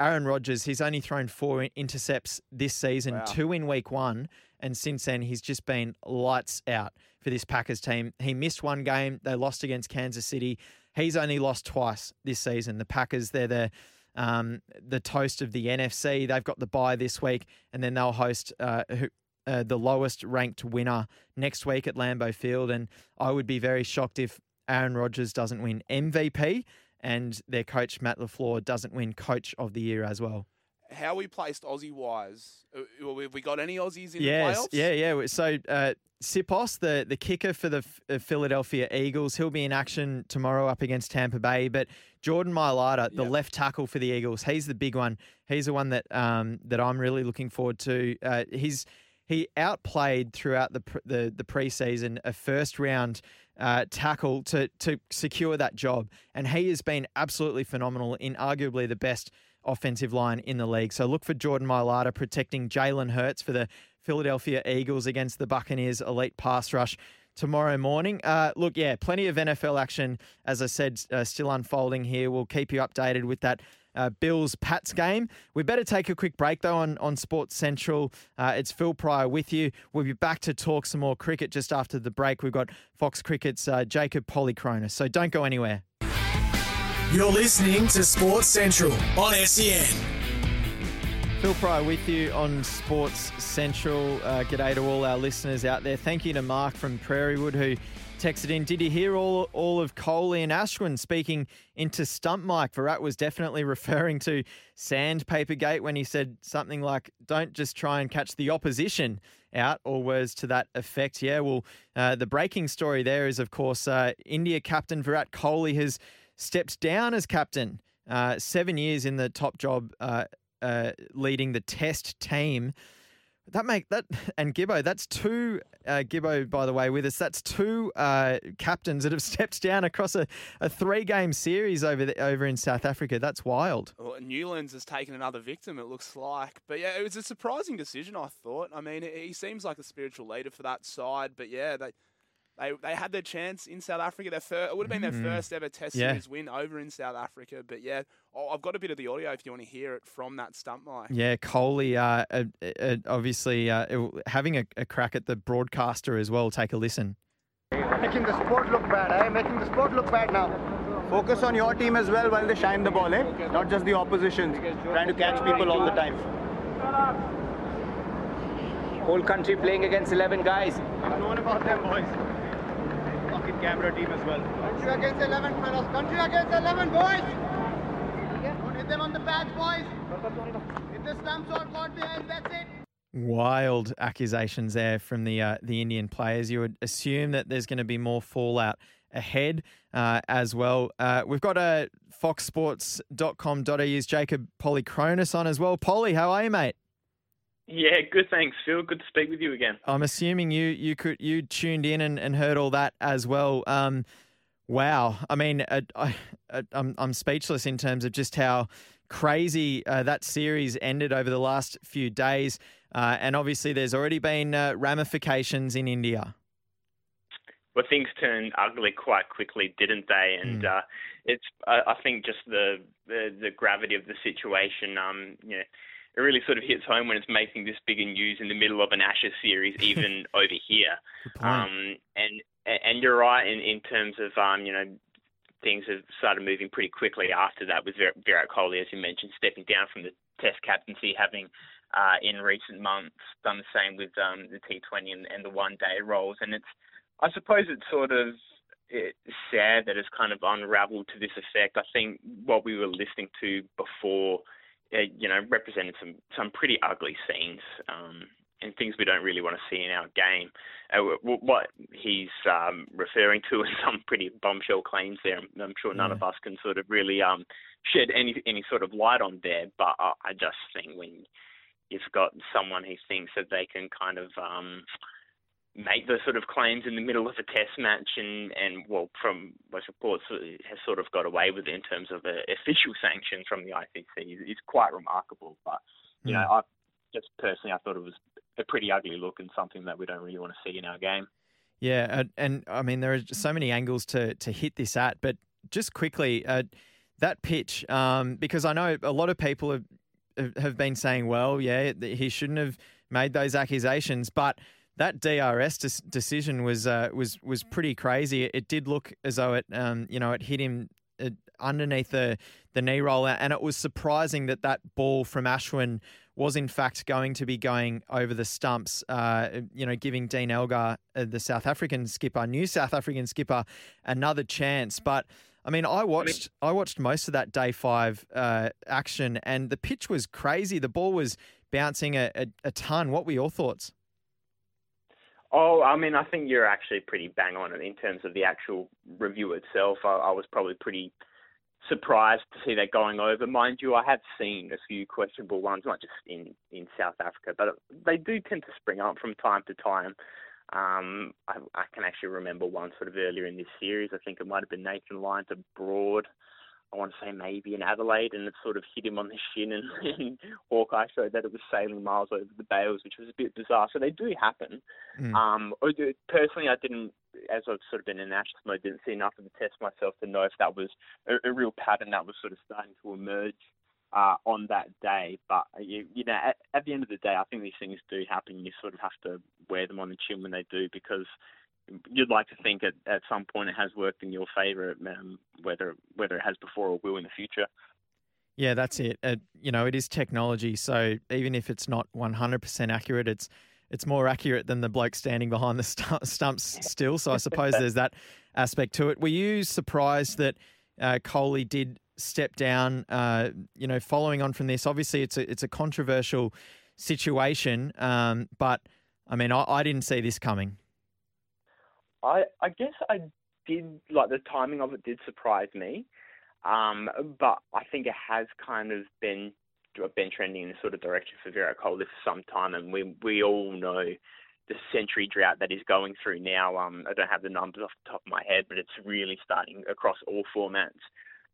Aaron Rodgers, he's only thrown four intercepts this season, Wow. two in week one, and since then he's just been lights out for this Packers team. He missed one game; they lost against Kansas City. He's only lost twice this season. The Packers, they're the um, the toast of the NFC. They've got the bye this week, and then they'll host uh, who, uh, the lowest ranked winner next week at Lambeau Field. And I would be very shocked if Aaron Rodgers doesn't win MVP and their coach Matt LaFleur doesn't win Coach of the Year as well. how we placed Aussie wise. Uh, Have we got any Aussies in yes, the playoffs? yeah, yeah. So uh, Siposs, the the kicker for the F- uh, Philadelphia Eagles, he'll be in action tomorrow up against Tampa Bay. But Jordan Mailata, the left tackle for the Eagles, he's the big one. He's the one that um, that I'm really looking forward to. Uh, he's he outplayed throughout the the, the preseason a first round uh, tackle to to secure that job, and he has been absolutely phenomenal in arguably the best offensive line in the league. So look for Jordan Mailata protecting Jalen Hurts for the Philadelphia Eagles against the Buccaneers elite pass rush tomorrow morning. Uh, look, yeah, plenty of NFL action, as I said, uh, still unfolding here. We'll keep you updated with that. Uh, Bills Pats game. We better take a quick break though on, on Sports Central. Uh, it's Phil Pryor with you. We'll be back to talk some more cricket just after the break. We've got Fox Cricket's uh, Jacob Polychronis. So don't go anywhere. You're listening to Sports Central on SEN. Phil Pryor with you on Sports Central. Uh, g'day to all our listeners out there. Thank you to Mark from Prairiewood who texted in. Did you hear all, all of Kohli and Ashwin speaking into stump mic? Virat was definitely referring to Sandpaper Gate when he said something like, don't just try and catch the opposition out, or words to that effect. Yeah, well, uh, the breaking story there is, of course, uh, India captain Virat Kohli has stepped down as captain. Uh, seven years in the top job, uh, uh, leading the Test team. That make that and Gibbo. That's two uh, Gibbo, by the way, with us. That's two uh, captains that have stepped down across a, a three game series over the, over in South Africa. That's wild. Well, Newlands has taken another victim, it looks like. But yeah, it was a surprising decision, I thought. I mean, he seems like a spiritual leader for that side, but yeah, they. They, they had their chance in South Africa. Their fir- it would have been their Mm. first ever Test Yeah. series win over in South Africa. But yeah, oh, I've got a bit of the audio if you want to hear it from that stump mic. Yeah, Kohli, uh, uh, uh, obviously uh, having a, a crack at the broadcaster as well. Take a listen. Making the sport look bad, eh? Making the sport look bad now. Focus on your team as well while they shine the ball, eh? Not just the opposition. Trying to catch people all the time. Whole country playing against 11 guys. I've known about them, boys. Fucking camera team as well. Country against 11, fellas. Country against 11, boys. Don't hit them on the pads, boys. Hit the stumps or caught behind, that's it. Wild accusations there from the uh, the Indian players. You would assume that there's going to be more fallout ahead uh, as well. Uh, we've got a foxsports.com.au's Jacob Polychronis on as well. Polly, how are you, mate? Yeah, good. Thanks, Phil. Good to speak with you again. I'm assuming you you could you tuned in and, and heard all that as well. Um, wow, I mean, uh, I, I, I'm I'm speechless in terms of just how crazy uh, that series ended over the last few days, uh, and obviously there's already been uh, ramifications in India. Well, things turned ugly quite quickly, didn't they? And uh, it's I, I think just the, the the gravity of the situation. Um, you know, it really sort of hits home when it's making this bigger news in the middle of an Ashes series, even over here. Um, and and you're right in, in terms of um, you know things have started moving pretty quickly after that with Vir- Virat Kohli, as you mentioned, stepping down from the Test captaincy, having uh, in recent months done the same with um, the T20 and, and the one-day roles. And it's I suppose it's sort of it's sad that it's kind of unravelled to this effect. I think what we were listening to before, uh, you know, represented some some pretty ugly scenes um, and things we don't really want to see in our game. Uh, what he's um, referring to is some pretty bombshell claims there. I'm sure none of us can sort of really um, shed any any sort of light on there. But I, I just think when you've got someone who thinks that they can kind of um, make those sort of claims in the middle of a test match and, and well, from most reports, has sort of got away with it in terms of uh, official sanctions from the ICC is, is quite remarkable. But, you know, I just personally, I thought it was a pretty ugly look and something that we don't really want to see in our game. Yeah, and, and I mean there are so many angles to to hit this at, but just quickly, uh, that pitch, um, because I know a lot of people have have been saying, well, yeah, he shouldn't have made those accusations, but that DRS des- decision was uh, was was pretty crazy. It did look as though it, um, you know, it hit him uh, underneath the the knee roll, and it was surprising that that ball from Ashwin was in fact going to be going over the stumps. Uh, you know, giving Dean Elgar, uh, the South African skipper, new South African skipper, another chance. But I mean, I watched I watched most of that day five uh, action, and the pitch was crazy. The ball was bouncing a, a, a ton. What were your thoughts? Oh, I mean, I think you're actually pretty bang on it in terms of the actual review itself. I, I was probably pretty surprised to see that going over. Mind you, I have seen a few questionable ones, not just in, in South Africa, but they do tend to spring up from time to time. Um, I, I can actually remember one sort of earlier in this series. I think it might have been Nathan Lyons abroad. I want to say maybe in Adelaide, and it sort of hit him on the shin, and, and Hawk-Eye showed that it was sailing miles over the bails, which was a bit bizarre. So they do happen. Mm. Um, personally, I didn't, as I've sort of been in Ashes mode, didn't see enough of the test myself to know if that was a, a real pattern that was sort of starting to emerge uh, on that day. But uh, you, you know, at, at the end of the day, I think these things do happen. You sort of have to wear them on the chin when they do because you'd like to think at, at some point it has worked in your favour, um, whether whether it has before or will in the future. Yeah, that's it. Uh, you know, it is technology, so even if it's not 100% accurate, it's it's more accurate than the bloke standing behind the st- stumps still. So I suppose there's that aspect to it. Were you surprised that uh, Kohli did step down? Uh, you know, following on from this, obviously it's a it's a controversial situation, um, but I mean, I, I didn't see this coming. I I guess I did like the timing of it did surprise me, um, but I think it has kind of been been trending in the sort of direction for Virat Kohli for some time, and we we all know the century drought that is going through now. Um, I don't have the numbers off the top of my head, but it's really starting across all formats,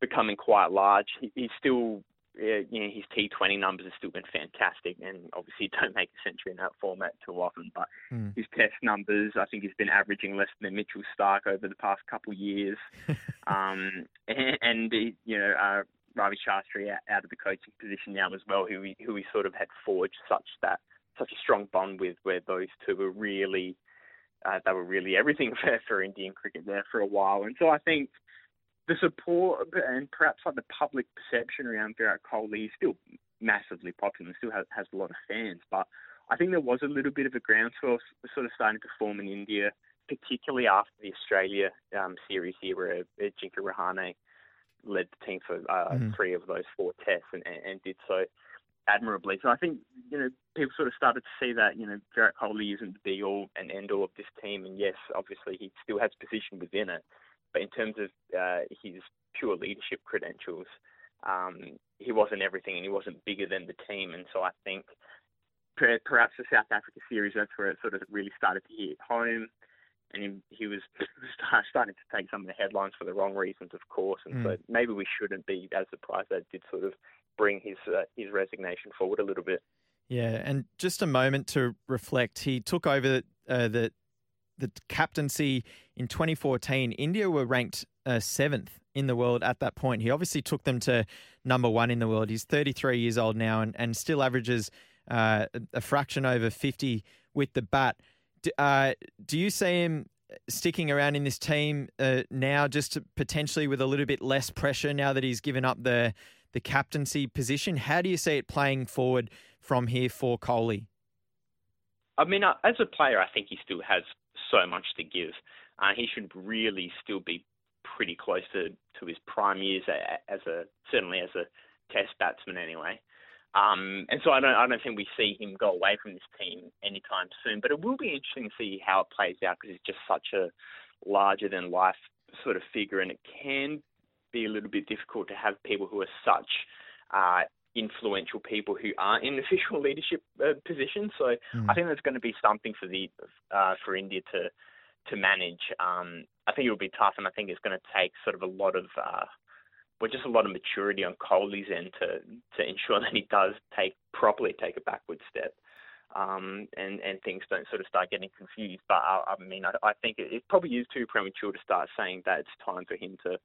becoming quite large. He, he's still you know, his T20 numbers have still been fantastic, and obviously don't make a century in that format too often. But mm. his Test numbers, I think he's been averaging less than Mitchell Starc over the past couple of years. um, and, and you know, uh, Ravi Shastri out of the coaching position now as well, who he, who he sort of had forged such that such a strong bond with, where those two were really. Uh, they were really everything for, for Indian cricket there for a while, and so I think the support and perhaps like the public perception around Virat Kohli is still massively popular and still has, has a lot of fans. But I think there was a little bit of a groundswell sort of starting to form in India, particularly after the Australia um, series here, where Ajinkya Rahane led the team for uh, mm-hmm. three of those four tests and, and, and did so admirably. So I think you know people sort of started to see that you know Virat Kohli isn't the be all and end all of this team, and yes, obviously he still has position within it, but in terms of uh, his pure leadership credentials, um, he wasn't everything and he wasn't bigger than the team. And so I think perhaps the South Africa series, that's where it sort of really started to hit home. And he, was starting to take some of the headlines for the wrong reasons, of course. And mm. so maybe we shouldn't be as surprised that it did sort of bring his uh, his resignation forward a little bit. Yeah, and just a moment to reflect. He took over uh, the the captaincy in 2014, India were ranked uh, seventh in the world at that point. He obviously took them to number one in the world. He's 33 years old now and, and still averages uh, a fraction over 50 with the bat. Do, uh, do you see him sticking around in this team uh, now, just potentially with a little bit less pressure now that he's given up the the captaincy position? How do you see it playing forward from here for Kohli? I mean, uh, as a player, I think he still has so much to give. Uh, he should really still be pretty close to, to his prime years as a certainly as a Test batsman anyway. Um, and so I don't I don't think we see him go away from this team anytime soon. But it will be interesting to see how it plays out because he's just such a larger than life sort of figure, and it can be a little bit difficult to have people who are such uh, influential people who aren't in official leadership uh, positions. So mm. I think there's going to be something for the uh, for India to to manage. Um, I think it'll be tough, and I think it's going to take sort of a lot of uh, well, just a lot of maturity on Kohli's end to to ensure that he does take properly take a backward step. Um, and, and things don't sort of start getting confused. But I, I mean, I, I think it, it probably is too premature to start saying that it's time for him to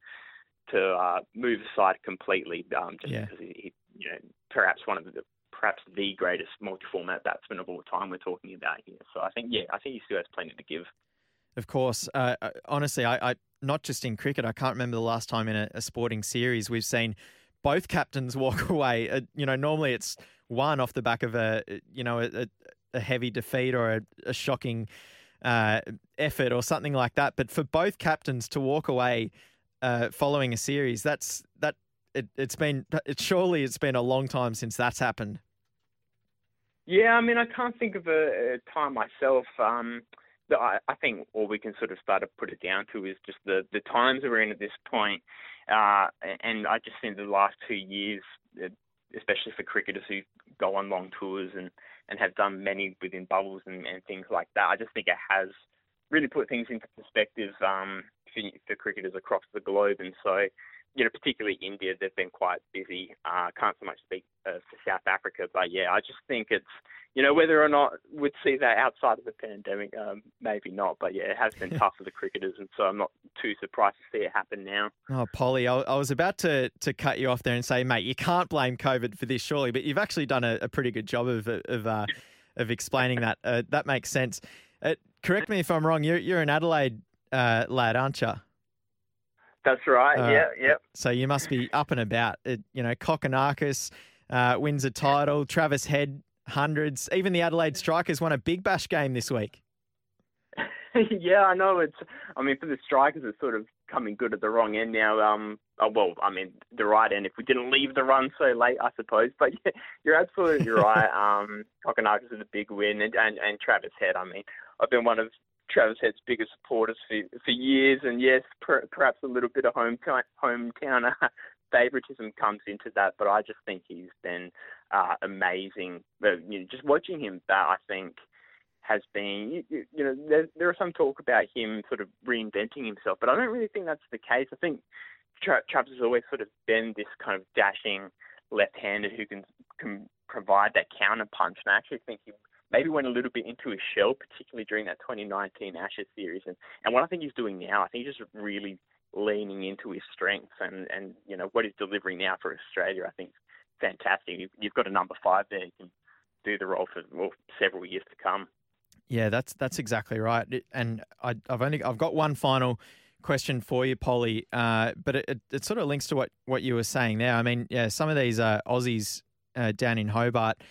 to uh, move aside completely, um, just yeah. because he, he, you know, perhaps one of the perhaps the greatest multi-format batsman of all time we're talking about here. So I think, yeah, I think he still has plenty to give. Of course, uh, uh honestly, I, I, not just in cricket. I can't remember the last time in a, a sporting series we've seen both captains walk away. Uh, you know, normally it's one off the back of a you know a, a heavy defeat or a, a shocking uh, effort or something like that. But for both captains to walk away uh, following a series. That's that. It, it's been it, surely it's been a long time since that's happened. Yeah, I mean, I can't think of a, a time myself. Um, I, I think all we can sort of start to put it down to is just the the times we're in at this point. Uh, and I just think the last two years, uh, especially for cricketers who go on long tours and, and have done many within bubbles and, and things like that, I just think it has really put things into perspective um, for, for cricketers across the globe. And so, you know, particularly India, they've been quite busy. Uh, can't so much speak uh, for South Africa, but yeah, I just think it's you know, whether or not we'd see that outside of the pandemic, um, maybe not. But yeah, it has been tough for the cricketers, and so I'm not too surprised to see it happen now. Oh, Polly, I, I, was about to, to cut you off there and say, mate, you can't blame COVID for this, surely, but you've actually done a, a pretty good job of of, uh, of explaining that. Uh, that makes sense. Uh, correct me if I'm wrong. You're you're an Adelaide uh, lad, aren't you? That's right. Uh, yeah, yeah. So you must be up and about. It, you know, Kokkinakis uh, wins a title. Travis Head hundreds. Even the Adelaide Strikers won a big bash game this week. yeah, I know. It's. I mean, for the Strikers, it's sort of coming good at the wrong end now. Um, oh, well, I mean, the right end. If we didn't leave the run so late, I suppose. But yeah, you're absolutely right. Um, Kokkinakis is a big win, and, and and Travis Head. I mean, I've been one of Travis Head's biggest supporters for for years, and yes, per, perhaps a little bit of hometown hometown favoritism comes into that, but I just think he's been uh, amazing. But, you know, just watching him that, I think, has been, you, you know, there, there are some talk about him sort of reinventing himself, but I don't really think that's the case. I think Tra- Travis has always sort of been this kind of dashing left-hander who can can provide that counter punch, and I actually think he maybe went a little bit into his shell, particularly during that 2019 Ashes series. And, and what I think he's doing now, I think he's just really leaning into his strengths and, and you know what he's delivering now for Australia. I think fantastic. You've got a number five there who can do the role for well, several years to come. Yeah, that's that's exactly right. And I, have only I've got one final question for you, Polly. Uh, but it, it, it, sort of links to what, what you were saying there. I mean, yeah, some of these uh, Aussies uh, down in Hobart,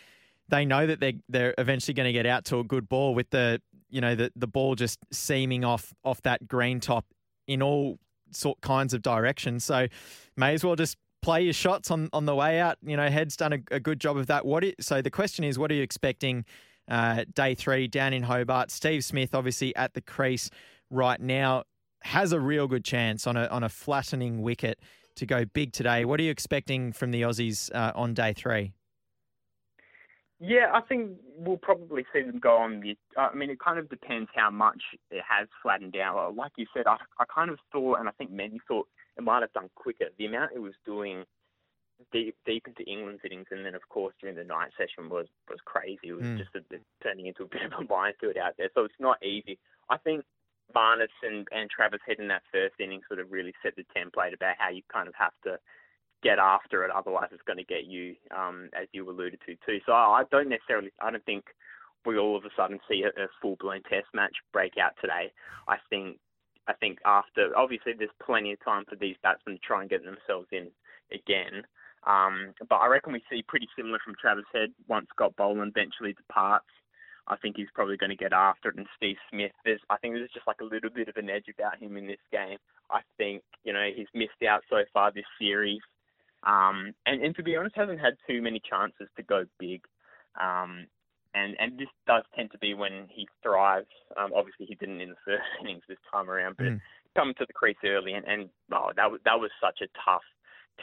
they know that they they're eventually going to get out to a good ball with the you know the the ball just seaming off off that green top in all sort kinds of directions. So may as well just play your shots on, on the way out. You know, Head's done a, a good job of that. What is, so the question is, what are you expecting uh, day three down in Hobart? Steve Smith, obviously at the crease right now, has a real good chance on a on a flattening wicket to go big today. What are you expecting from the Aussies uh, on day three? Yeah, I think we'll probably see them go on the. I mean, it kind of depends how much it has flattened out. Like you said, I, I kind of thought, and I think many thought it might have done quicker. The amount it was doing deep deep into England's innings, and then of course during the night session was was crazy. It was mm. just a, turning into a bit of a minefield out there. So it's not easy. I think Barnett and, and Travis Head in that first inning sort of really set the template about how you kind of have to get after it. Otherwise, it's going to get you, um, as you alluded to too. So I don't necessarily, I don't think we all of a sudden see a, a full blown Test match break out today. I think, I think after obviously there's plenty of time for these batsmen to try and get themselves in again. Um, but I reckon we see pretty similar from Travis Head once Scott Boland eventually departs. I think he's probably going to get after it. And Steve Smith, there's, I think there's just like a little bit of an edge about him in this game. I think, you know, he's missed out so far this series. Um, and, and to be honest, hasn't had too many chances to go big. Um, and and this does tend to be when he thrives. Um, obviously, he didn't in the first innings this time around, but mm. come to the crease early, and, and oh, that was that was such a tough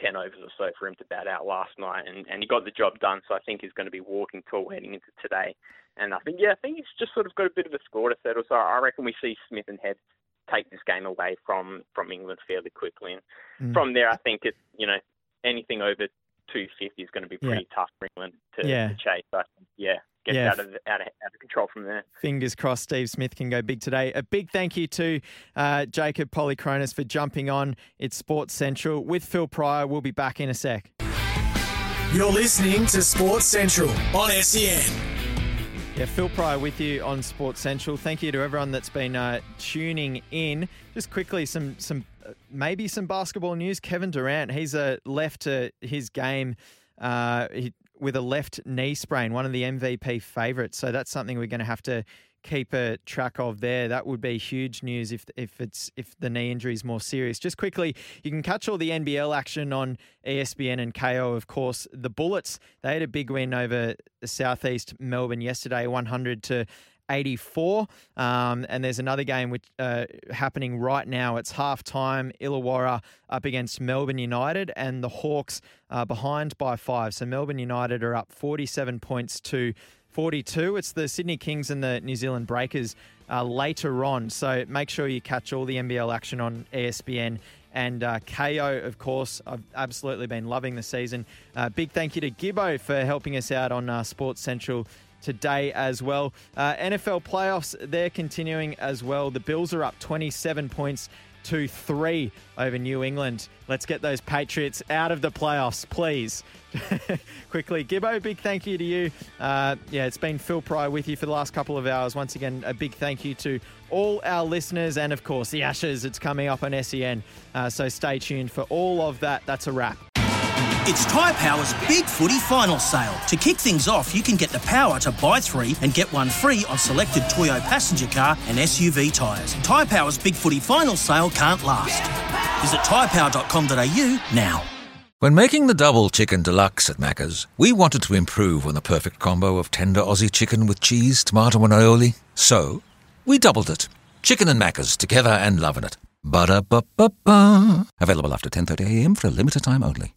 ten overs or so for him to bat out last night, and, and he got the job done. So I think he's going to be walking tall heading into today. And I think yeah, I think he's just sort of got a bit of a score to settle. So I reckon we see Smith and Head take this game away from from England fairly quickly, and mm. from there I think it you know anything over 250 is going to be pretty yeah. tough for England to, yeah. to chase. But yeah, get yeah. out of out of out of control from there. Fingers crossed, Steve Smith can go big today. A big thank you to uh, Jacob Polychronis for jumping on. It's Sports Central with Phil Pryor. We'll be back in a sec. You're listening to Sports Central on SEN. Yeah, Phil Pryor with you on Sports Central. Thank you to everyone that's been uh, tuning in. Just quickly, some some maybe some basketball news. Kevin Durant, he's uh, left to his game uh, he, with a left knee sprain, one of the MVP favourites. So that's something we're going to have to keep a track of there. That would be huge news if if it's if the knee injury is more serious. Just quickly, you can catch all the NBL action on ESPN and Kayo. Of course, the Bullets they had a big win over Southeast Melbourne yesterday, 100 to 84. Um, and there's another game which uh, happening right now. It's half time. Illawarra up against Melbourne United, and the Hawks are behind by five. So Melbourne United are up 47 points to 42. It's the Sydney Kings and the New Zealand Breakers uh, later on. So make sure you catch all the NBL action on ESPN. And uh, Kayo, of course, I've absolutely been loving the season. Uh, big thank you to Gibbo for helping us out on uh, Sports Central today as well. Uh, NFL playoffs, they're continuing as well. The Bills are up 27 points to three over New England. Let's get those Patriots out of the playoffs, please. Quickly, Gibbo, big thank you to you. Uh, yeah, it's been Phil Pry with you for the last couple of hours. Once again, a big thank you to all our listeners and, of course, the Ashes. It's coming up on SEN. Uh, so stay tuned for all of that. That's a wrap. It's Tyre Power's Big Footy Final Sale. To kick things off, you can get the power to buy three and get one free on selected Toyo passenger car and SUV tyres. Tyre Power's Big Footy Final Sale can't last. Visit tyrepower.com.au now. When making the double chicken deluxe at Macca's, we wanted to improve on the perfect combo of tender Aussie chicken with cheese, tomato, and aioli. So, we doubled it. Chicken and Macca's together and loving it. Ba-da-ba-ba-ba. Available after 10.30am for a limited time only.